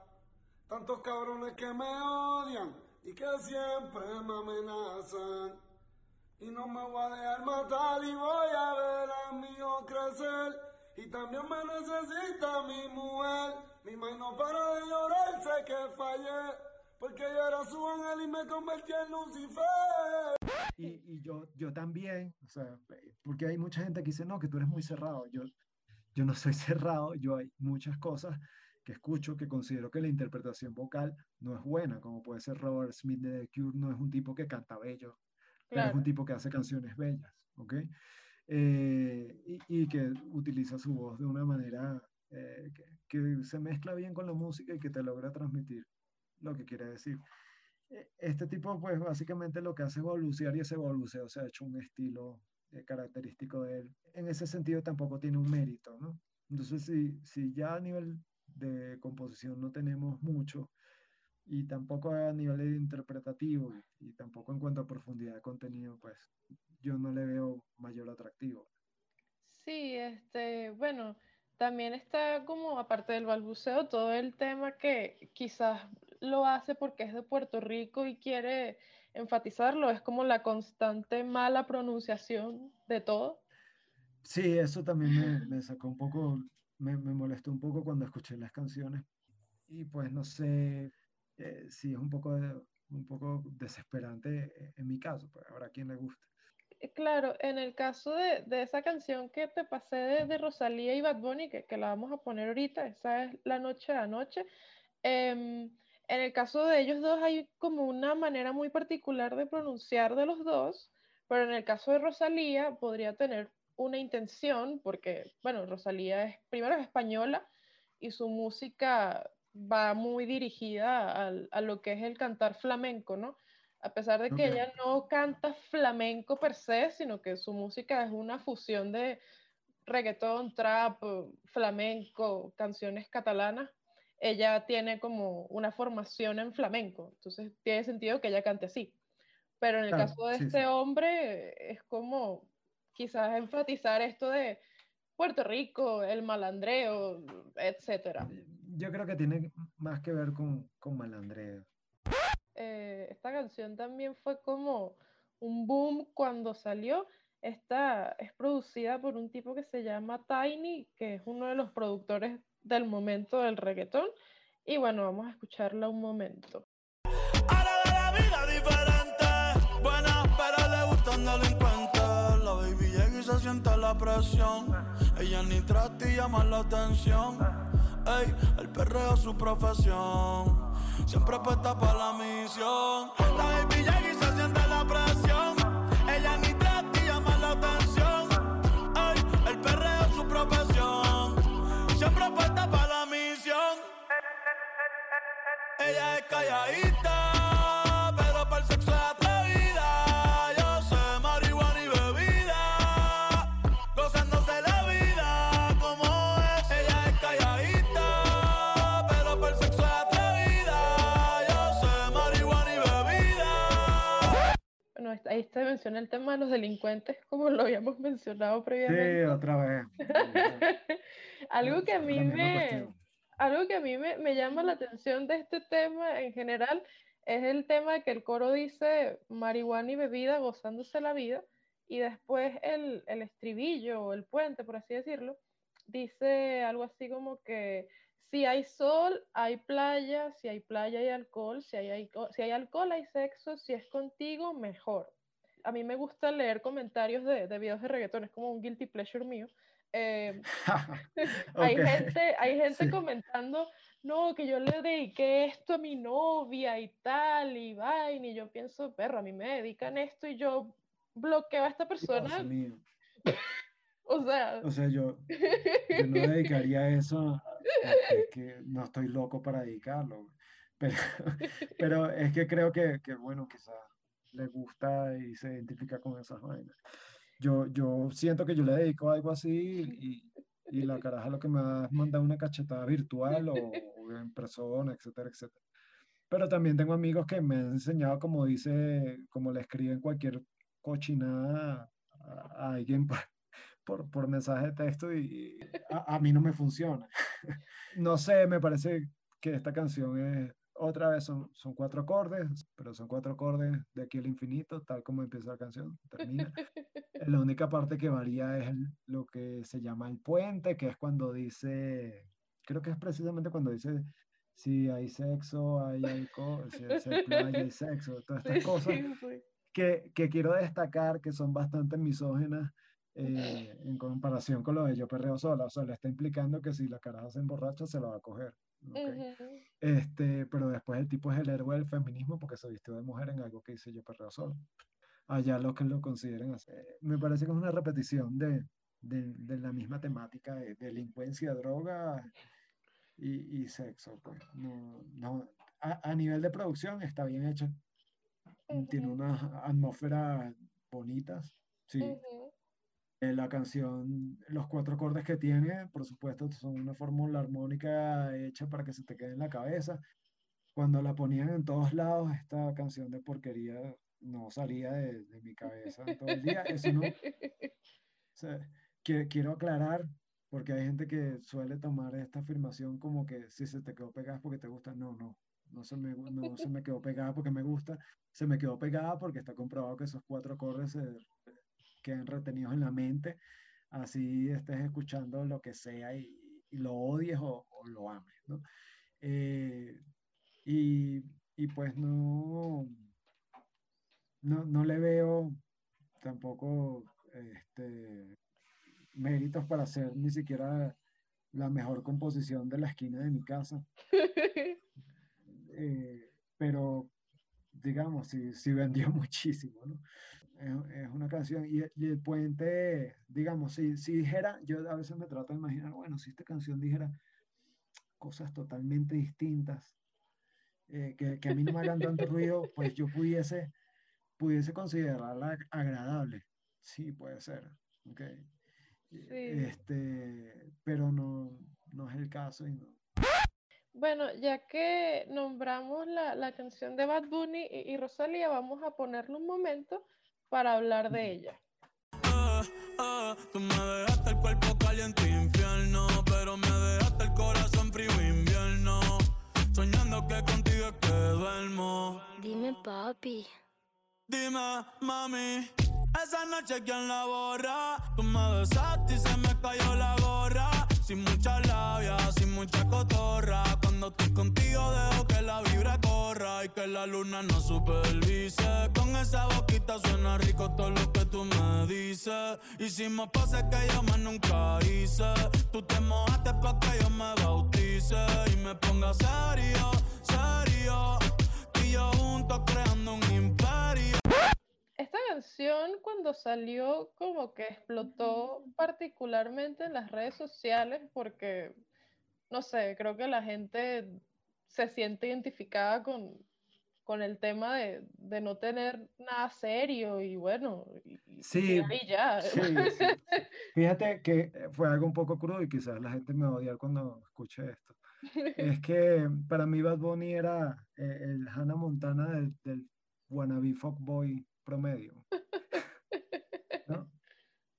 Tantos cabrones que me odian y que siempre me amenazan. Y no me voy a dejar matar y voy a ver a mi hijo crecer. Y también me necesita mi mujer. Mi mano para de llorar, sé que fallé. Porque yo era su ángel y me convertí en Lucifer. Y, y yo, yo también, o sea, porque hay mucha gente que dice, no, que tú eres muy cerrado. Yo, yo no soy cerrado, yo hay muchas cosas que escucho que considero que la interpretación vocal no es buena, como puede ser Robert Smith de The Cure, no es un tipo que canta bello, pero es un tipo que hace canciones bellas, ¿ok? Eh, y, y, que utiliza su voz de una manera eh, que, se mezcla bien con la música y que te logra transmitir lo que quiere decir. E, este tipo, pues básicamente lo que hace es evolucionar y ese evoluceo se ha hecho un estilo eh, característico de él. En ese sentido tampoco tiene un mérito, ¿no? Entonces, si, si ya a nivel de composición no tenemos mucho y tampoco a nivel interpretativo y, tampoco en cuanto a profundidad de contenido, pues yo no le veo mayor atractivo. Sí, este, bueno, también está como aparte del balbuceo todo el tema que quizás lo hace porque es de Puerto Rico y quiere enfatizarlo, es como la constante mala pronunciación de todo. Sí, eso también me, me sacó un poco me, me, molestó un poco cuando escuché las canciones y pues no sé eh, si es un poco, un poco desesperante en mi caso, pues habrá quien le guste. Eh, claro, en el caso de, de esa canción que te pasé de, de, Rosalía y Bad Bunny, que, que la vamos a poner ahorita, esa es La Noche de Anoche, eh, En el caso de ellos dos hay como una manera muy particular de pronunciar de los dos, pero en el caso de Rosalía podría tener una intención, porque, bueno, Rosalía es, primero es española y su música va muy dirigida a lo que es el cantar flamenco, ¿no? A pesar de que ella no canta flamenco per se, sino que su música es una fusión de reggaetón, trap, flamenco, canciones catalanas, ella tiene como una formación en flamenco, entonces tiene sentido que ella cante así. Pero en el caso de este hombre es como quizás enfatizar esto de Puerto Rico, el malandreo, etcétera. Yo creo que tiene más que ver con, con malandreo. Eh, esta canción también fue como un boom cuando salió. Esta es producida por un tipo que se llama Tiny, que es uno de los productores del momento del reggaetón. Y bueno, vamos a escucharla un momento. Ahora de la vida diferente, buena, pero le gustan delincuentes. La baby llega y se siente la presión. Ella ni trata y llama la atención. Ey, el perreo es su profesión. Siempre puesta para la misión. La baby y se siente la presión. Ella ni trata y llama la atención. Ey, el perreo es su profesión. Siempre puesta para la misión. Ella es calladita, pero para el sexo ahí se menciona el tema de los delincuentes, como lo habíamos mencionado previamente. Sí, otra vez. Algo que a mí me algo que a mí me, me, llama la atención de este tema en general es el tema de que el coro dice marihuana y bebida gozándose la vida y después el, el estribillo o el puente, por así decirlo, dice algo así como que si hay sol, hay playa, si hay playa hay alcohol, si hay, hay, si hay alcohol hay sexo, si es contigo, mejor. A mí me gusta leer comentarios de, de videos de reggaetón, es como un guilty pleasure mío, eh, hay gente, hay gente comentando, no, que yo le dediqué esto a mi novia y tal, y vaina, y yo pienso, perro, a mí me dedican esto y yo bloqueo a esta persona. o sea, o sea yo, yo, no dedicaría eso, es que no estoy loco para dedicarlo, pero, pero es que creo que, que bueno, quizás le gusta y se identifica con esas vainas yo, yo siento que yo le dedico algo así y, y la caraja lo que me ha mandado una cachetada virtual o, en persona, etcétera, etcétera. Pero también tengo amigos que me han enseñado, como dice, como le escriben cualquier cochinada a, alguien por, por, por, mensaje de texto y a, a mí no me funciona. no sé, me parece que esta canción es, otra vez son, son cuatro acordes, pero son cuatro acordes de aquí al infinito, tal como empieza la canción, termina. La única parte que varía es el, lo que se llama el puente, que es cuando dice, creo que es precisamente cuando dice, si hay sexo, hay alcohol, si hay playa, hay sexo, todas estas cosas que, que quiero destacar que son bastante misógenas. Eh, en comparación con lo de yo perreo sola, o sea, le está implicando que si la caraja se emborracha se la va a coger. Okay. Uh -huh. este, pero después el tipo es el héroe del feminismo porque se vistió de mujer en algo que dice yo perreo solo. Allá los que lo consideren así. Me parece que es una repetición de, de, de la misma temática de delincuencia, droga y, y sexo. Pues. No, no, a, a, nivel de producción está bien hecha. Uh -huh. Tiene unas atmósferas bonitas. Sí. Uh -huh. La canción, los cuatro acordes que tiene, por supuesto, son una fórmula armónica hecha para que se te quede en la cabeza. Cuando la ponían en todos lados, esta canción de porquería no salía de, de mi cabeza todo el día. Eso no. O sea, que, quiero aclarar, porque hay gente que suele tomar esta afirmación como que si se te quedó pegada es porque te gusta. No, no. No se, me, no se me quedó pegada porque me gusta, se me quedó pegada porque está comprobado que esos cuatro acordes se, queden retenidos en la mente, así estés escuchando lo que sea y, y lo odies o, o, lo ames, ¿no? Eh, y, y, pues no, no, no, le veo tampoco este, méritos para hacer ni siquiera la mejor composición de la esquina de mi casa. eh, pero digamos, sí, sí vendió muchísimo, ¿no? Es, una canción y, y, el puente, digamos, si, si dijera, yo a veces me trato de imaginar, bueno, si esta canción dijera cosas totalmente distintas, eh, que, que, a mí no me hagan tanto ruido, pues yo pudiese, pudiese considerarla agradable. Sí, puede ser. Okay. Sí. Este, pero no, no es el caso y no, bueno, ya que nombramos la, la canción de Bad Bunny y, y, Rosalía, vamos a ponerle un momento para hablar de ella. Uh, uh, tú me dejaste el cuerpo caliente infierno, pero me dejaste el corazón frío invierno. Soñando que contigo es que duermo. Dime, papi. Dime, mami. Esa noche quien la borra. Tú me besaste y se me cayó la gorra. Sin mucha labia, sin mucha cotorra. Cuando estoy contigo dejo que la vibra corra y que la luna no supervise. Con esa boquita suena rico todo lo que tú me dices. Hicimos poses que yo más nunca hice. Tú te mojaste pa' que yo me bautice y me ponga serio, serio. Tú y yo juntos creando un imperio. Esta canción cuando salió como que explotó particularmente en las redes sociales porque, no sé, creo que la gente se siente identificada con, con el tema de, de, no tener nada serio y bueno, y, sí, y ya. Sí, sí, Fíjate que fue algo un poco crudo y quizás la gente me va a odiar cuando escuche esto. Es que para mí Bad Bunny era eh, el Hannah Montana del, del wannabe fuckboy promedio. ¿no?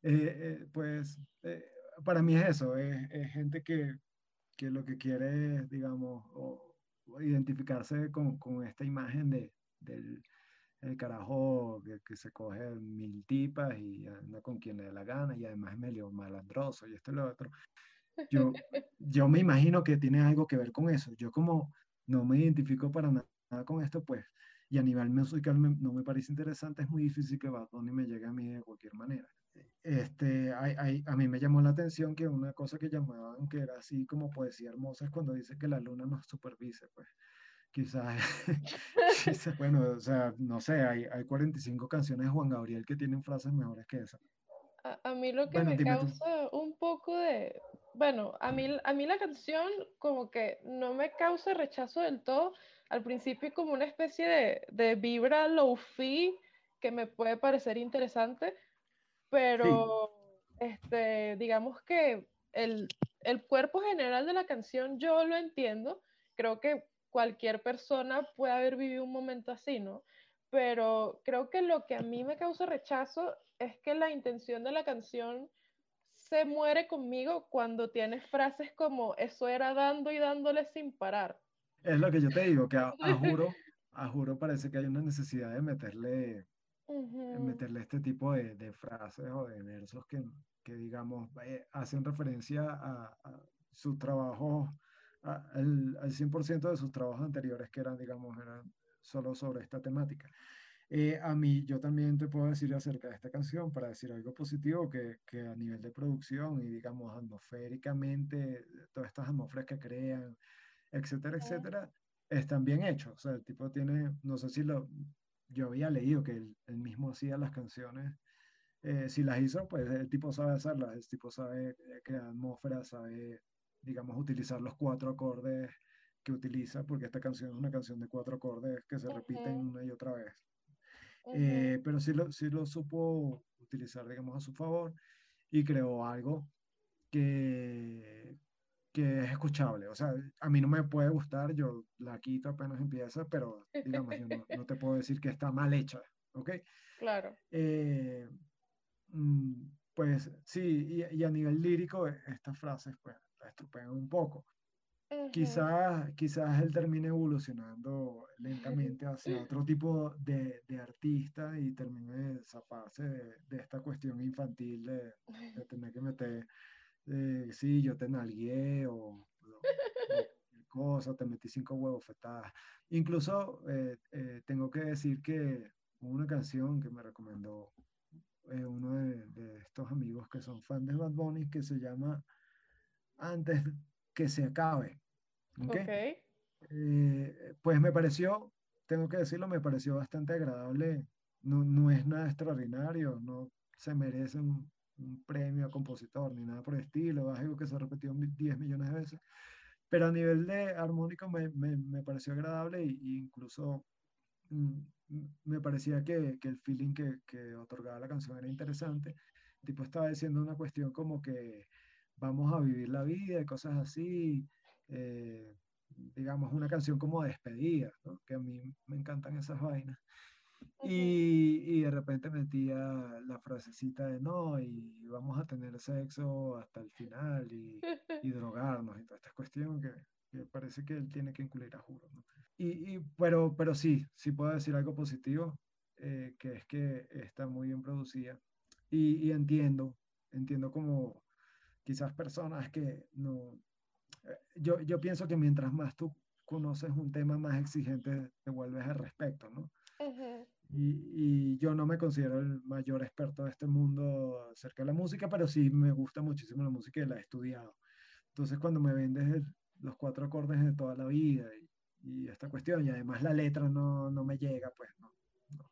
Eh, eh, pues eh, para mí es eso, es, es gente que, que, lo que quiere es, digamos, o identificarse con, con, esta imagen de, del el carajo que, que, se coge mil tipas y anda con quien le dé la gana y además es medio malandroso y esto y lo otro. Yo, yo me imagino que tiene algo que ver con eso. Yo como no me identifico para nada con esto, pues y a nivel musical me, no me parece interesante, es muy difícil que Bad Bunny me llegue a mí de cualquier manera. Este, hay, hay, a mí me llamó la atención que una cosa que llamaban que era así como poesía hermosa es cuando dice que la luna nos supervise, pues quizás, bueno, o sea, no sé, hay, hay 45 canciones de Juan Gabriel que tienen frases mejores que esa. A, a mí lo que bueno, me causa tú. un poco de, bueno, a mí, a mí la canción como que no me causa rechazo del todo, al principio como una especie de, de vibra low-fi que me puede parecer interesante, pero sí. este, digamos que el, el, cuerpo general de la canción yo lo entiendo, creo que cualquier persona puede haber vivido un momento así, ¿no? Pero creo que lo que a mí me causa rechazo es que la intención de la canción se muere conmigo cuando tiene frases como eso era dando y dándole sin parar. Es lo que yo te digo, que a, a, juro, a juro parece que hay una necesidad de meterle, uh -huh. de meterle este tipo de, de, frases o de versos que, que digamos, eh, hacen referencia a, a su trabajo, a, al, al 100% de sus trabajos anteriores que eran, digamos, eran solo sobre esta temática. Eh, a mí, yo también te puedo decir acerca de esta canción, para decir algo positivo, que, que a nivel de producción y, digamos, atmosféricamente, todas estas atmósferas que crean, etcétera, etcétera, están bien hechos. O sea, el tipo tiene, no sé si lo, yo había leído que él, él mismo hacía las canciones, eh, si las hizo, pues el tipo sabe hacerlas, el tipo sabe crear atmósfera, sabe, digamos, utilizar los cuatro acordes que utiliza, porque esta canción es una canción de cuatro acordes que se uh -huh. repiten una y otra vez. Uh -huh. eh, pero sí lo, sí lo supo utilizar, digamos, a su favor y creó algo que, que es escuchable. O sea, a mí no me puede gustar, yo la quito apenas empieza, pero digamos, yo no, no te puedo decir que está mal hecha, ¿ok? Claro. Eh, pues sí, y, y, a nivel lírico, estas frases pues la estropean un poco. Uh -huh. Quizás, quizás él termine evolucionando lentamente hacia otro tipo de, de artista y termine de zafarse de, de, esta cuestión infantil de, de tener que meter eh, sí, yo te nalgué o, o, o cosa, te metí cinco huevos fetadas. Incluso eh, eh, tengo que decir que una canción que me recomendó eh, uno de, de, estos amigos que son fans de Bad Bunny que se llama Antes que se acabe. ¿Okay? okay. eh, pues me pareció, tengo que decirlo, me pareció bastante agradable. No, no es nada extraordinario, no se merece un, un premio a compositor ni nada por el estilo, es algo que se repetió 10 millones de veces. Pero a nivel de armónico me, me, me pareció agradable e incluso mm, me parecía que, que el feeling que, que, otorgaba la canción era interesante. Tipo estaba diciendo una cuestión como que vamos a vivir la vida y cosas así. Eh, digamos, una canción como despedida, ¿no? que a mí me encantan esas vainas. Y, y, de repente metía la frasecita de no, y vamos a tener sexo hasta el final y, y drogarnos y toda esta cuestión que, que, parece que él tiene que incluir a juro. ¿no? Y, y, pero, pero sí, sí puedo decir algo positivo, eh, que es que está muy bien producida. Y, y entiendo, entiendo como quizás personas que no... Eh, yo, yo pienso que mientras más tú conoces un tema, más exigente te vuelves al respecto, ¿no? Y, y, yo no me considero el mayor experto de este mundo acerca de la música, pero sí me gusta muchísimo la música y la he estudiado. Entonces cuando me vendes los cuatro acordes de toda la vida y, y, esta cuestión, y además la letra no, no me llega, pues no, no,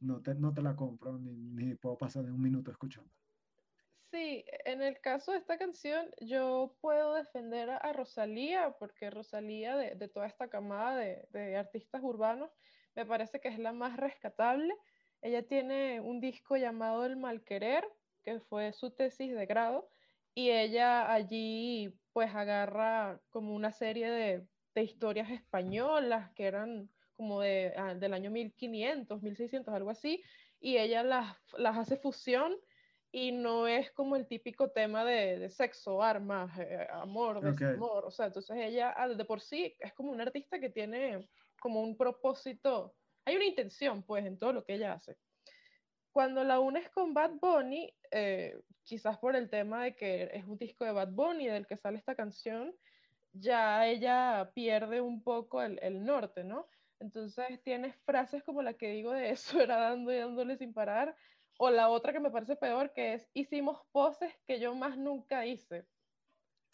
no, te, no te la compro ni, ni puedo pasar de un minuto escuchando. Sí, en el caso de esta canción, yo puedo defender a Rosalía, porque Rosalía, de, de toda esta camada de, de, artistas urbanos, me parece que es la más rescatable. Ella tiene un disco llamado El Malquerer, que fue su tesis de grado, y ella allí pues agarra como una serie de, de historias españolas que eran como de, ah, del año 1500, 1600, algo así, y ella las, las hace fusión y no es como el típico tema de, de sexo, armas, eh, amor, desamor, okay. o sea, entonces ella de por sí es como una artista que tiene como un propósito, hay una intención pues en todo lo que ella hace. Cuando la unes con Bad Bunny, eh, quizás por el tema de que es un disco de Bad Bunny del que sale esta canción, ya ella pierde un poco el, el norte, ¿no? Entonces tienes frases como la que digo de eso era dando y dándole sin parar, o la otra que me parece peor, que es hicimos poses que yo más nunca hice.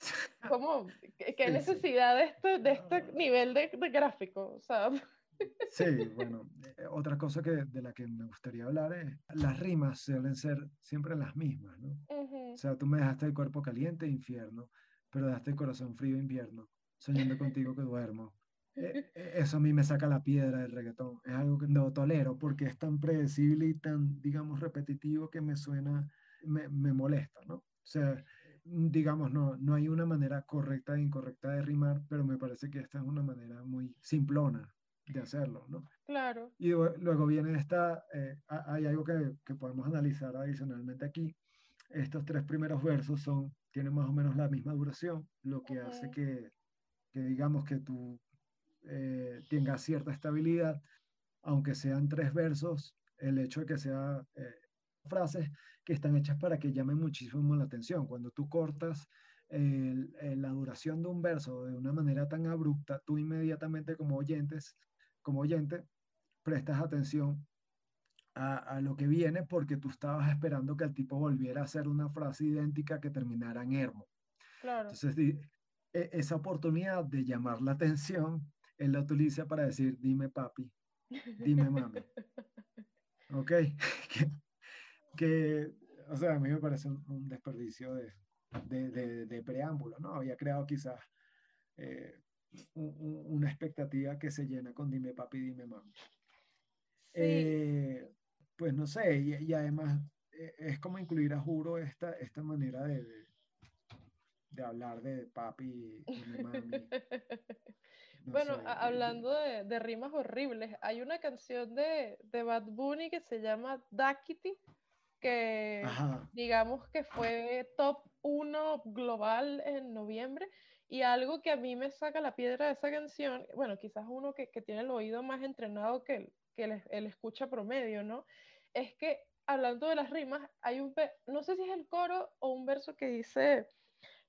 ¿Cómo? ¿Qué, necesidad de este, de este nivel de, de gráfico? O sea... Sí, bueno, eh, otra cosa que, de la que me gustaría hablar es, las rimas suelen ser siempre las mismas, ¿no? Uh -huh. O sea, tú me dejaste el cuerpo caliente, infierno, pero dejaste el corazón frío, invierno, soñando contigo que duermo. Eh, eh, eso a mí me saca la piedra del reggaetón, es algo que no tolero porque es tan predecible y tan, digamos, repetitivo que me suena, me, me molesta, ¿no? O sea, digamos, no, no hay una manera correcta e incorrecta de rimar, pero me parece que esta es una manera muy simplona de hacerlo, ¿no? Claro. Y luego viene esta, eh, hay algo que, que, podemos analizar adicionalmente aquí. Estos tres primeros versos son, tienen más o menos la misma duración, lo que okay. hace que, que, digamos, que tú eh, tenga cierta estabilidad, aunque sean tres versos, el hecho de que sean eh, frases que están hechas para que llamen muchísimo la atención. Cuando tú cortas la duración de un verso de una manera tan abrupta, tú inmediatamente como oyentes como oyente, prestas atención a, a, lo que viene porque tú estabas esperando que el tipo volviera a hacer una frase idéntica que terminara en ermo. Claro. Entonces, di, e, esa oportunidad de llamar la atención, él la utiliza para decir, dime papi, dime mami. ¿Ok? que, o sea, a mí me parece un, un desperdicio de, de, de, de, preámbulo, ¿no? Había creado quizás eh, una expectativa que se llena con dime papi, dime mami. Sí. Eh, pues no sé, y, y, además eh, es como incluir a juro esta, esta manera de, de, de hablar de papi, dime mami. No bueno, sé, hablando de, de, rimas horribles, hay una canción de, de Bad Bunny que se llama Duckity, que Ajá. digamos que fue top 1 global en noviembre y algo que a mí me saca la piedra de esa canción, bueno, quizás uno que, que tiene el oído más entrenado que, el, que el, el, escucha promedio, ¿no? Es que hablando de las rimas, hay un, no sé si es el coro o un verso que dice,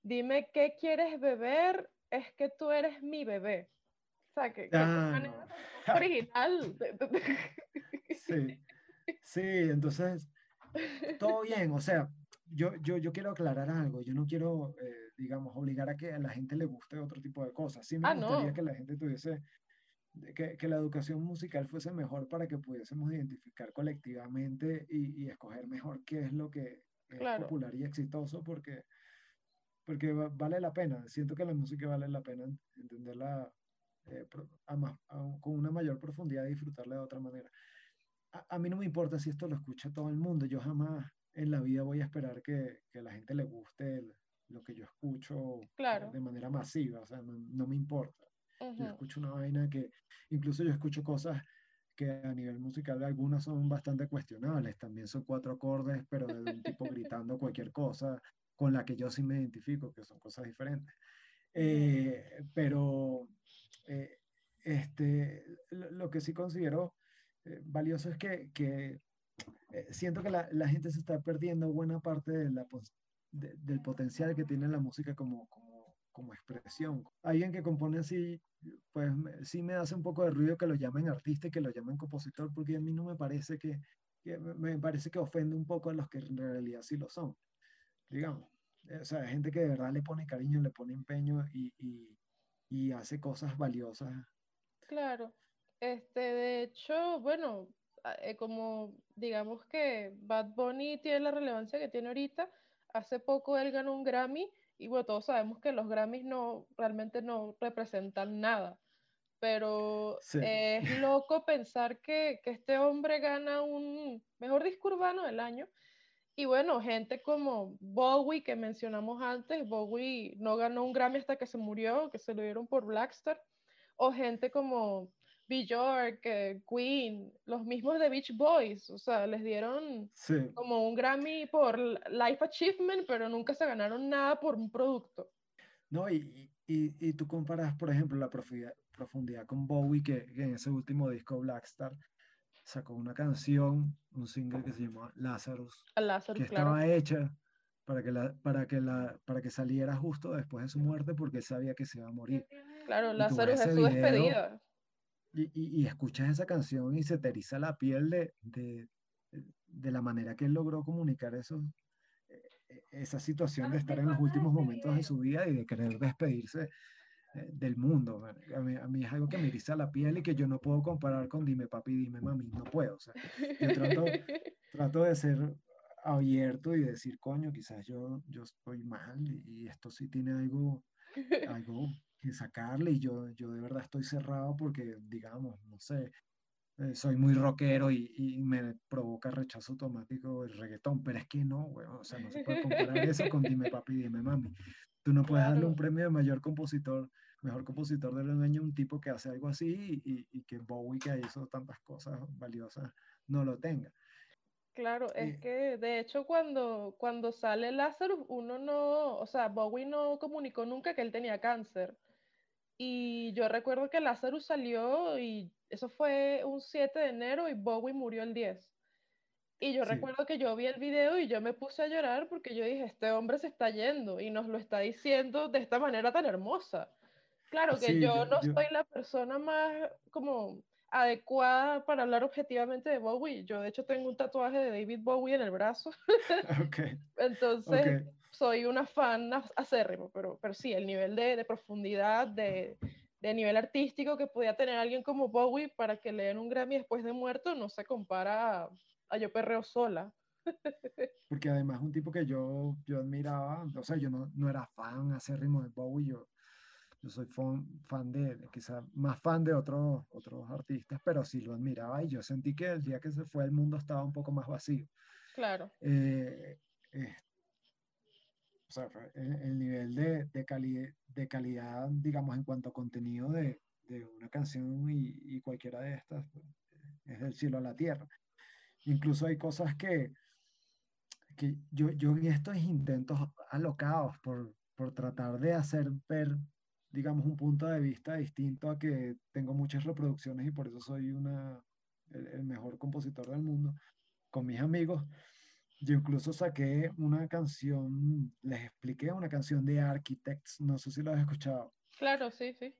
dime qué quieres beber, es que tú eres mi bebé. O sea, que, ah, que original. sí, sí, entonces, todo bien, o sea, yo, yo, yo quiero aclarar algo, yo no quiero... Eh, digamos, obligar a que a la gente le guste otro tipo de cosas. Sí me Ah, gustaría no. que la gente tuviese, que, que la educación musical fuese mejor para que pudiésemos identificar colectivamente y, y escoger mejor qué es lo que es Claro. popular y exitoso, porque, porque va- vale la pena. Siento que la música vale la pena en- entenderla eh, a más- a- con una mayor profundidad y disfrutarla de otra manera. A, a mí no me importa si esto lo escucha todo el mundo. Yo jamás en la vida voy a esperar que, que a la gente le guste el- lo que yo escucho Claro. de manera masiva. O sea, no, no me importa. Yo escucho una vaina que, incluso yo escucho cosas que a nivel musical algunas son bastante cuestionables. También son cuatro acordes, pero de un tipo gritando cualquier cosa con la que yo sí me identifico, que son cosas diferentes. Eh, pero eh, este, lo, lo que sí considero eh, valioso es que, eh, siento que la, gente se está perdiendo buena parte del potencial que tiene la música como, expresión. Alguien que compone así, pues sí me hace un poco de ruido que lo llamen artista y que lo llamen compositor, porque a mí no me parece que, me parece que ofende un poco a los que en realidad sí lo son, digamos. O sea, gente que de verdad le pone cariño, le pone empeño y hace cosas valiosas. Claro. Este, de hecho, bueno, eh, como digamos que Bad Bunny tiene la relevancia que tiene ahorita, hace poco él ganó un Grammy y bueno, todos sabemos que los Grammys no realmente no representan nada, pero Sí. es loco pensar que, que este hombre gana un mejor disco urbano del año. Y bueno, gente como Bowie que mencionamos antes, Bowie no ganó un Grammy hasta que se murió, que se lo dieron por Blackstar, o gente como Bjork, eh, Queen, los mismos de Beach Boys, o sea, les dieron Sí, como un Grammy por Life Achievement, pero nunca se ganaron nada por un producto. no, y, y, y tú comparas, por ejemplo, la profundidad, profundidad con Bowie, que, que en ese último disco Blackstar sacó una canción, un single que se llamó Lazarus, que claro. estaba hecha para que, la, para, que la, para que saliera justo después de su muerte porque él sabía que se iba a morir. Claro, Lazarus es su video, despedida. Y, y, y escuchas esa canción y se te eriza la piel de, de, de la manera que él logró comunicar eso, eh, eh, esa situación de estar en los últimos momentos de su vida y de querer despedirse eh, del mundo. A mí, a mí es algo que me eriza la piel y que yo no puedo comparar con dime papi, dime mami, no puedo. O sea, yo trato, trato de ser abierto y decir, coño, quizás yo, yo estoy mal y, y esto sí tiene algo, algo que sacarle y yo, yo de verdad estoy cerrado porque, digamos, no sé, eh, soy muy rockero y, y me provoca rechazo automático el reggaetón, pero es que no, weón, o sea, no se puede comparar eso con Dime Papi, Dime Mami. Tú no puedes darle un premio de mayor compositor, mejor compositor del año a un tipo que hace algo así y, y- y que Bowie, que hizo tantas cosas valiosas, no lo tenga. Claro, es Eh, que de hecho cuando, cuando sale Lazarus, uno no, o sea, Bowie no comunicó nunca que él tenía cáncer. Y yo recuerdo que Lazarus salió y eso fue un 7 de enero y Bowie murió el 10. Y yo Sí. recuerdo que yo vi el video y yo me puse a llorar porque yo dije, este hombre se está yendo y nos lo está diciendo de esta manera tan hermosa. Claro que Sí, yo yo- no yo- soy la persona más como adecuada para hablar objetivamente de Bowie. Yo de hecho tengo un tatuaje de David Bowie en el brazo, Ok, entonces ok. Soy una fan ac- acérrimo, pero, pero sí, el nivel de, de profundidad, de, de nivel artístico que podía tener alguien como Bowie para que le den un Grammy después de muerto no se compara a, a Yo Perreo Sola. Porque además un tipo que yo, yo admiraba, o sea, yo no, no era fan acérrimo de Bowie, yo, yo soy fan, fan de, quizá más fan de otros, otros artistas, pero sí lo admiraba y yo sentí que el día que se fue el mundo estaba un poco más vacío. Claro, Eh, eh, o sea, el, el nivel de, de, cali- de calidad, digamos, en cuanto a contenido de, de una canción y, y cualquiera de estas, pues, es del cielo a la tierra. Incluso hay cosas que, que yo, yo en estos intentos alocados por, por tratar de hacer ver, digamos, un punto de vista distinto a que tengo muchas reproducciones y por eso soy una, el, el mejor compositor del mundo, con mis amigos, yo incluso saqué una canción, les expliqué una canción de Architects, no sé si lo has escuchado. claro, sí, sí.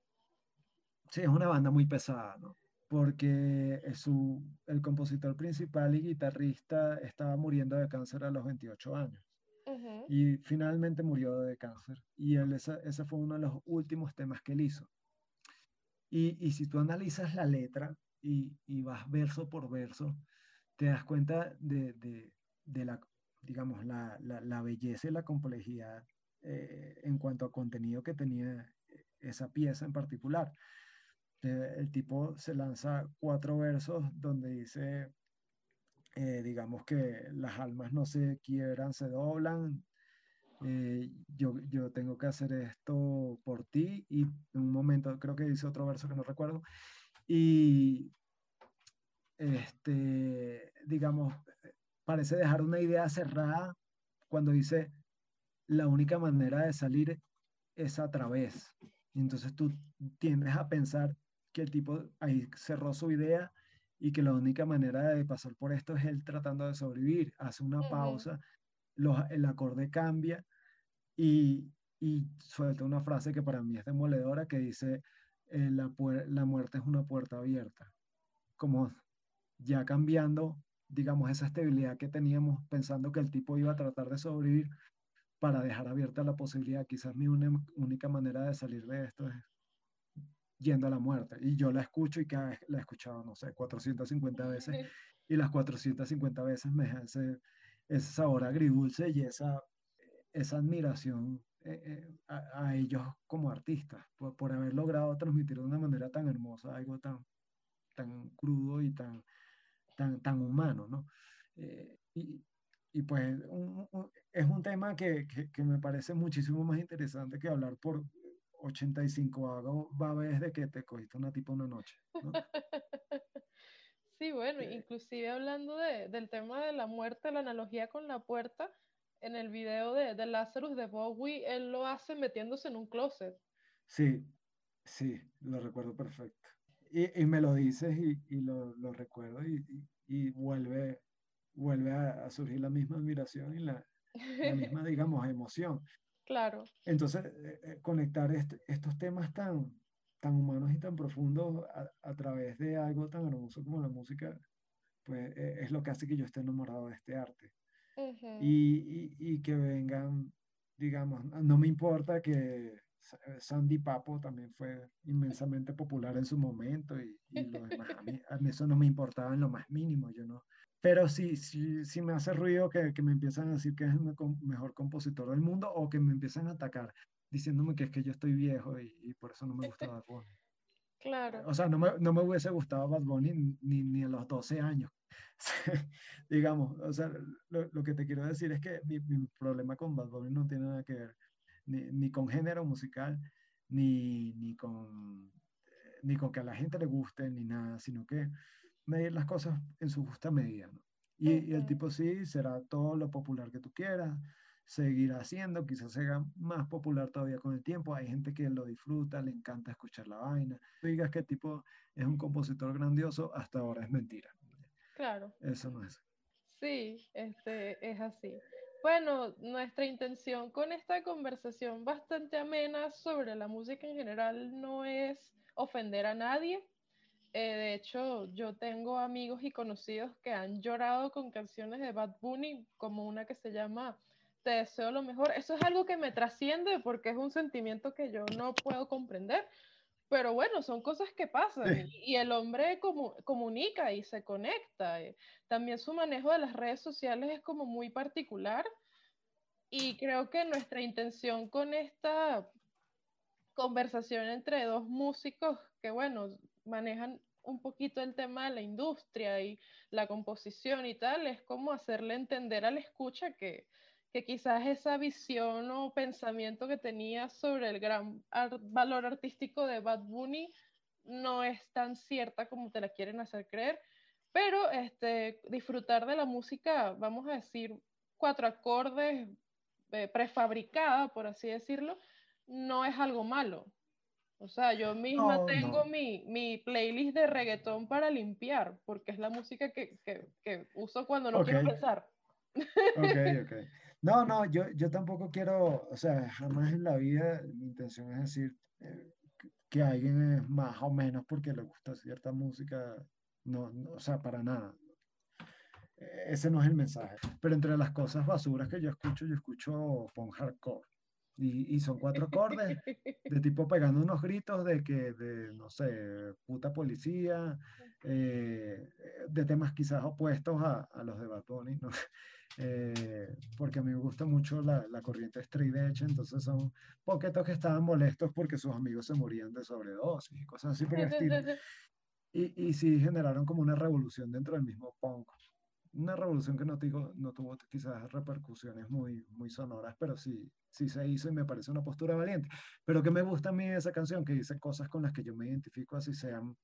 Sí, es una banda muy pesada, ¿no? Porque es su, el compositor principal y guitarrista estaba muriendo de cáncer a los 28 años. Y finalmente murió de cáncer. Y él, ese, ese fue uno de los últimos temas que él hizo. Y, y si tú analizas la letra y, y, vas verso por verso, te das cuenta de, de, de la, digamos, la, la, belleza y la complejidad eh, en cuanto a contenido que tenía esa pieza en particular. Eh, el tipo se lanza cuatro versos donde dice, eh, digamos que las almas no se quiebran, se doblan, eh, yo, yo tengo que hacer esto por ti y en un momento creo que dice otro verso que no recuerdo y este digamos parece dejar una idea cerrada cuando dice la única manera de salir es a través y entonces tú tiendes a pensar que el tipo ahí cerró su idea y que la única manera de pasar por esto es él tratando de sobrevivir. Hace una pausa, el acorde cambia y, y, suelta una frase que para mí es demoledora que dice, eh, la, la muerte es una puerta abierta. Como ya cambiando, digamos, esa estabilidad que teníamos pensando que el tipo iba a tratar de sobrevivir para dejar abierta la posibilidad. Quizás mi única manera de salir de esto es yendo a la muerte. Y yo la escucho y cada vez la he escuchado, no sé, 450 veces. Y las 450 veces me hace ese sabor agridulce y esa, esa admiración eh, eh, a, ellos como artistas, por, por, haber logrado transmitir de una manera tan hermosa algo tan, tan crudo y tan, tan, tan humano, ¿no? Eh, y, y, pues es un tema que, que, que, me parece muchísimo más interesante que hablar por 85 hago va a ver de que te cogiste una tipo una noche. ¿no? sí, bueno, inclusive hablando de, del tema de la muerte, la analogía con la puerta, en el video de, de Lazarus de Bowie, él lo hace metiéndose en un closet. Sí, sí, lo recuerdo perfecto. Y, y me lo dices y, y lo, lo, recuerdo y, vuelve, vuelve a, a, surgir la misma admiración y la, la misma, digamos, emoción. Claro. Entonces, eh, eh, conectar este, estos temas tan, tan humanos y tan profundos a, a, través de algo tan hermoso como la música, pues eh, es lo que hace que yo esté enamorado de este arte. Uh -huh. y, y, y, que vengan, digamos, no me importa que Sandy Papo también fue inmensamente popular en su momento y, y lo demás. A mí, a mí, eso no me importaba en lo más mínimo. Yo no, pero sí, sí, sí me hace ruido que, que me empiezan a decir que es el mejor compositor del mundo o que me empiezan a atacar diciéndome que es que yo estoy viejo y, y por eso no me gusta Bad Bunny. Claro. O sea, no me, no me hubiese gustado Bad Bunny ni, ni a los 12 años. Digamos, o sea, lo, lo, que te quiero decir es que mi, mi, problema con Bad Bunny no tiene nada que ver ni, ni con género musical, ni, ni, con, ni con que a la gente le guste, ni nada, sino que medir las cosas en su justa medida, ¿no? Y, el tipo sí será todo lo popular que tú quieras, seguirá haciendo, quizás sea más popular todavía con el tiempo, hay gente que lo disfruta, le encanta escuchar la vaina. Tú digas que el tipo es un compositor grandioso, hasta ahora es mentira. Claro. Eso no es. Sí, este, es así. Bueno, nuestra intención con esta conversación bastante amena sobre la música en general no es ofender a nadie, eh, de hecho, yo tengo amigos y conocidos que han llorado con canciones de Bad Bunny, como una que se llama Te deseo lo mejor. Eso es algo que me trasciende porque es un sentimiento que yo no puedo comprender. Pero bueno, son cosas que pasan sí. y, el hombre comu comunica y se conecta. También su manejo de las redes sociales es como muy particular y creo que nuestra intención con esta conversación entre dos músicos que, bueno, manejan un poquito el tema de la industria y la composición y tal, es como hacerle entender al escucha que, que quizás esa visión o pensamiento que tenía sobre el gran art valor artístico de Bad Bunny no es tan cierta como te la quieren hacer creer, pero este, disfrutar de la música, vamos a decir, cuatro acordes eh, prefabricada, por así decirlo, no es algo malo. O sea, yo misma no, tengo no. Mi, mi, playlist de reggaetón para limpiar, porque es la música que, que, que uso cuando no okay. quiero pensar. Ok, ok. No, no, yo, yo tampoco quiero, o sea, jamás en la vida mi intención es decir eh, que alguien es más o menos porque le gusta cierta música, no, no o sea, para nada. eh, ese no es el mensaje. Pero entre las cosas basuras que yo escucho, yo escucho punk hardcore. Y, y, son cuatro acordes de tipo pegando unos gritos de que, de, no sé, puta policía, eh, de temas quizás opuestos a, a los de Bad Bunny, ¿no? Eh, porque a mí me gusta mucho la, la corriente straight edge, entonces son poquetos que estaban molestos porque sus amigos se morían de sobredosis y cosas así por el estilo. Y, y sí generaron como una revolución dentro del mismo punk. Una revolución que no, digo, no tuvo quizás repercusiones muy, muy sonoras, pero sí, sí se hizo y me parece una postura valiente. Pero que me gusta a mí esa canción, que dice cosas con las que yo me identifico, así sean,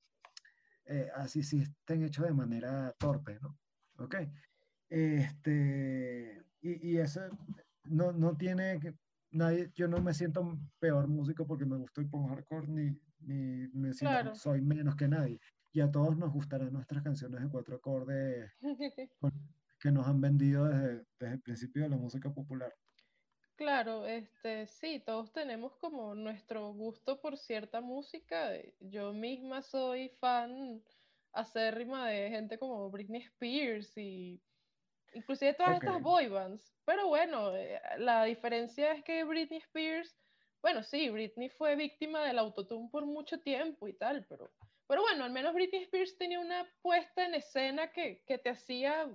eh, así sí estén hechos de manera torpe, ¿no? ¿Ok? Este, y, y eso no, no tiene que, nadie, yo no me siento peor músico porque me gustó el punk hardcore, ni, ni me siento, Claro. soy menos que nadie. Y a todos nos gustarán nuestras canciones de cuatro acordes con- que nos han vendido desde, desde el principio de la música popular. Claro, este, sí, todos tenemos como nuestro gusto por cierta música. Yo misma soy fan acérrima de gente como Britney Spears y inclusive todas estas Ok. boy bands. Pero bueno, eh, la diferencia es que Britney Spears, bueno, sí, Britney fue víctima del autotune por mucho tiempo y tal, pero, pero bueno, al menos Britney Spears tenía una puesta en escena que, que te hacía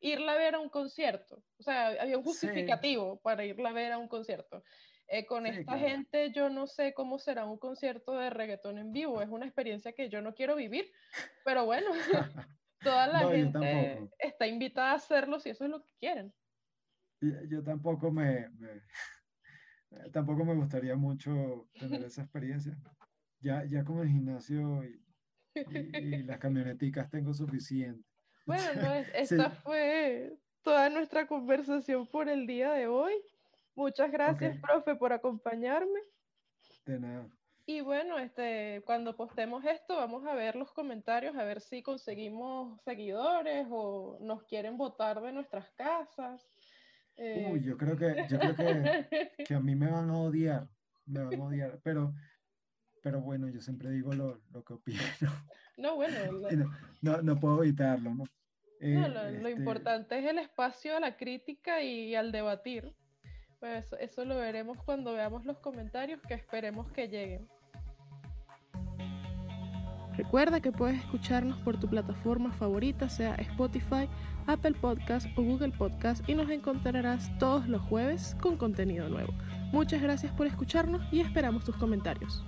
irla a ver a un concierto. O sea, había un Sí. justificativo para irla a ver a un concierto. Eh, con Sí, esta claro. gente yo no sé cómo será un concierto de reggaetón en vivo. Es una experiencia que yo no quiero vivir, pero bueno, toda la No, gente está invitada a hacerlo si eso es lo que quieren. Y Yo tampoco me, me- eh, tampoco me gustaría mucho tener esa experiencia. Ya, ya con el gimnasio y, y- y las camioneticas tengo suficiente. Bueno, no, es- Sí. esta fue toda nuestra conversación por el día de hoy. Muchas gracias, profe, por acompañarme. De nada. Y bueno, este, cuando postemos esto, vamos a ver los comentarios, a ver si conseguimos seguidores o nos quieren votar de nuestras casas. Eh, Uy, yo creo que, yo creo que, que a mí me van a odiar, me van a odiar, pero, pero bueno, yo siempre digo lo, lo que opino No, bueno, lo, no, no, no puedo evitarlo, ¿no? no, Eh, lo- lo este, importante es el espacio a la crítica y al debatir. Pues eso, eso lo veremos cuando veamos los comentarios que esperemos que lleguen. Recuerda que puedes escucharnos por tu plataforma favorita, sea Spotify, Apple Podcast o Google Podcast, y nos encontrarás todos los jueves con contenido nuevo. Muchas gracias por escucharnos y esperamos tus comentarios.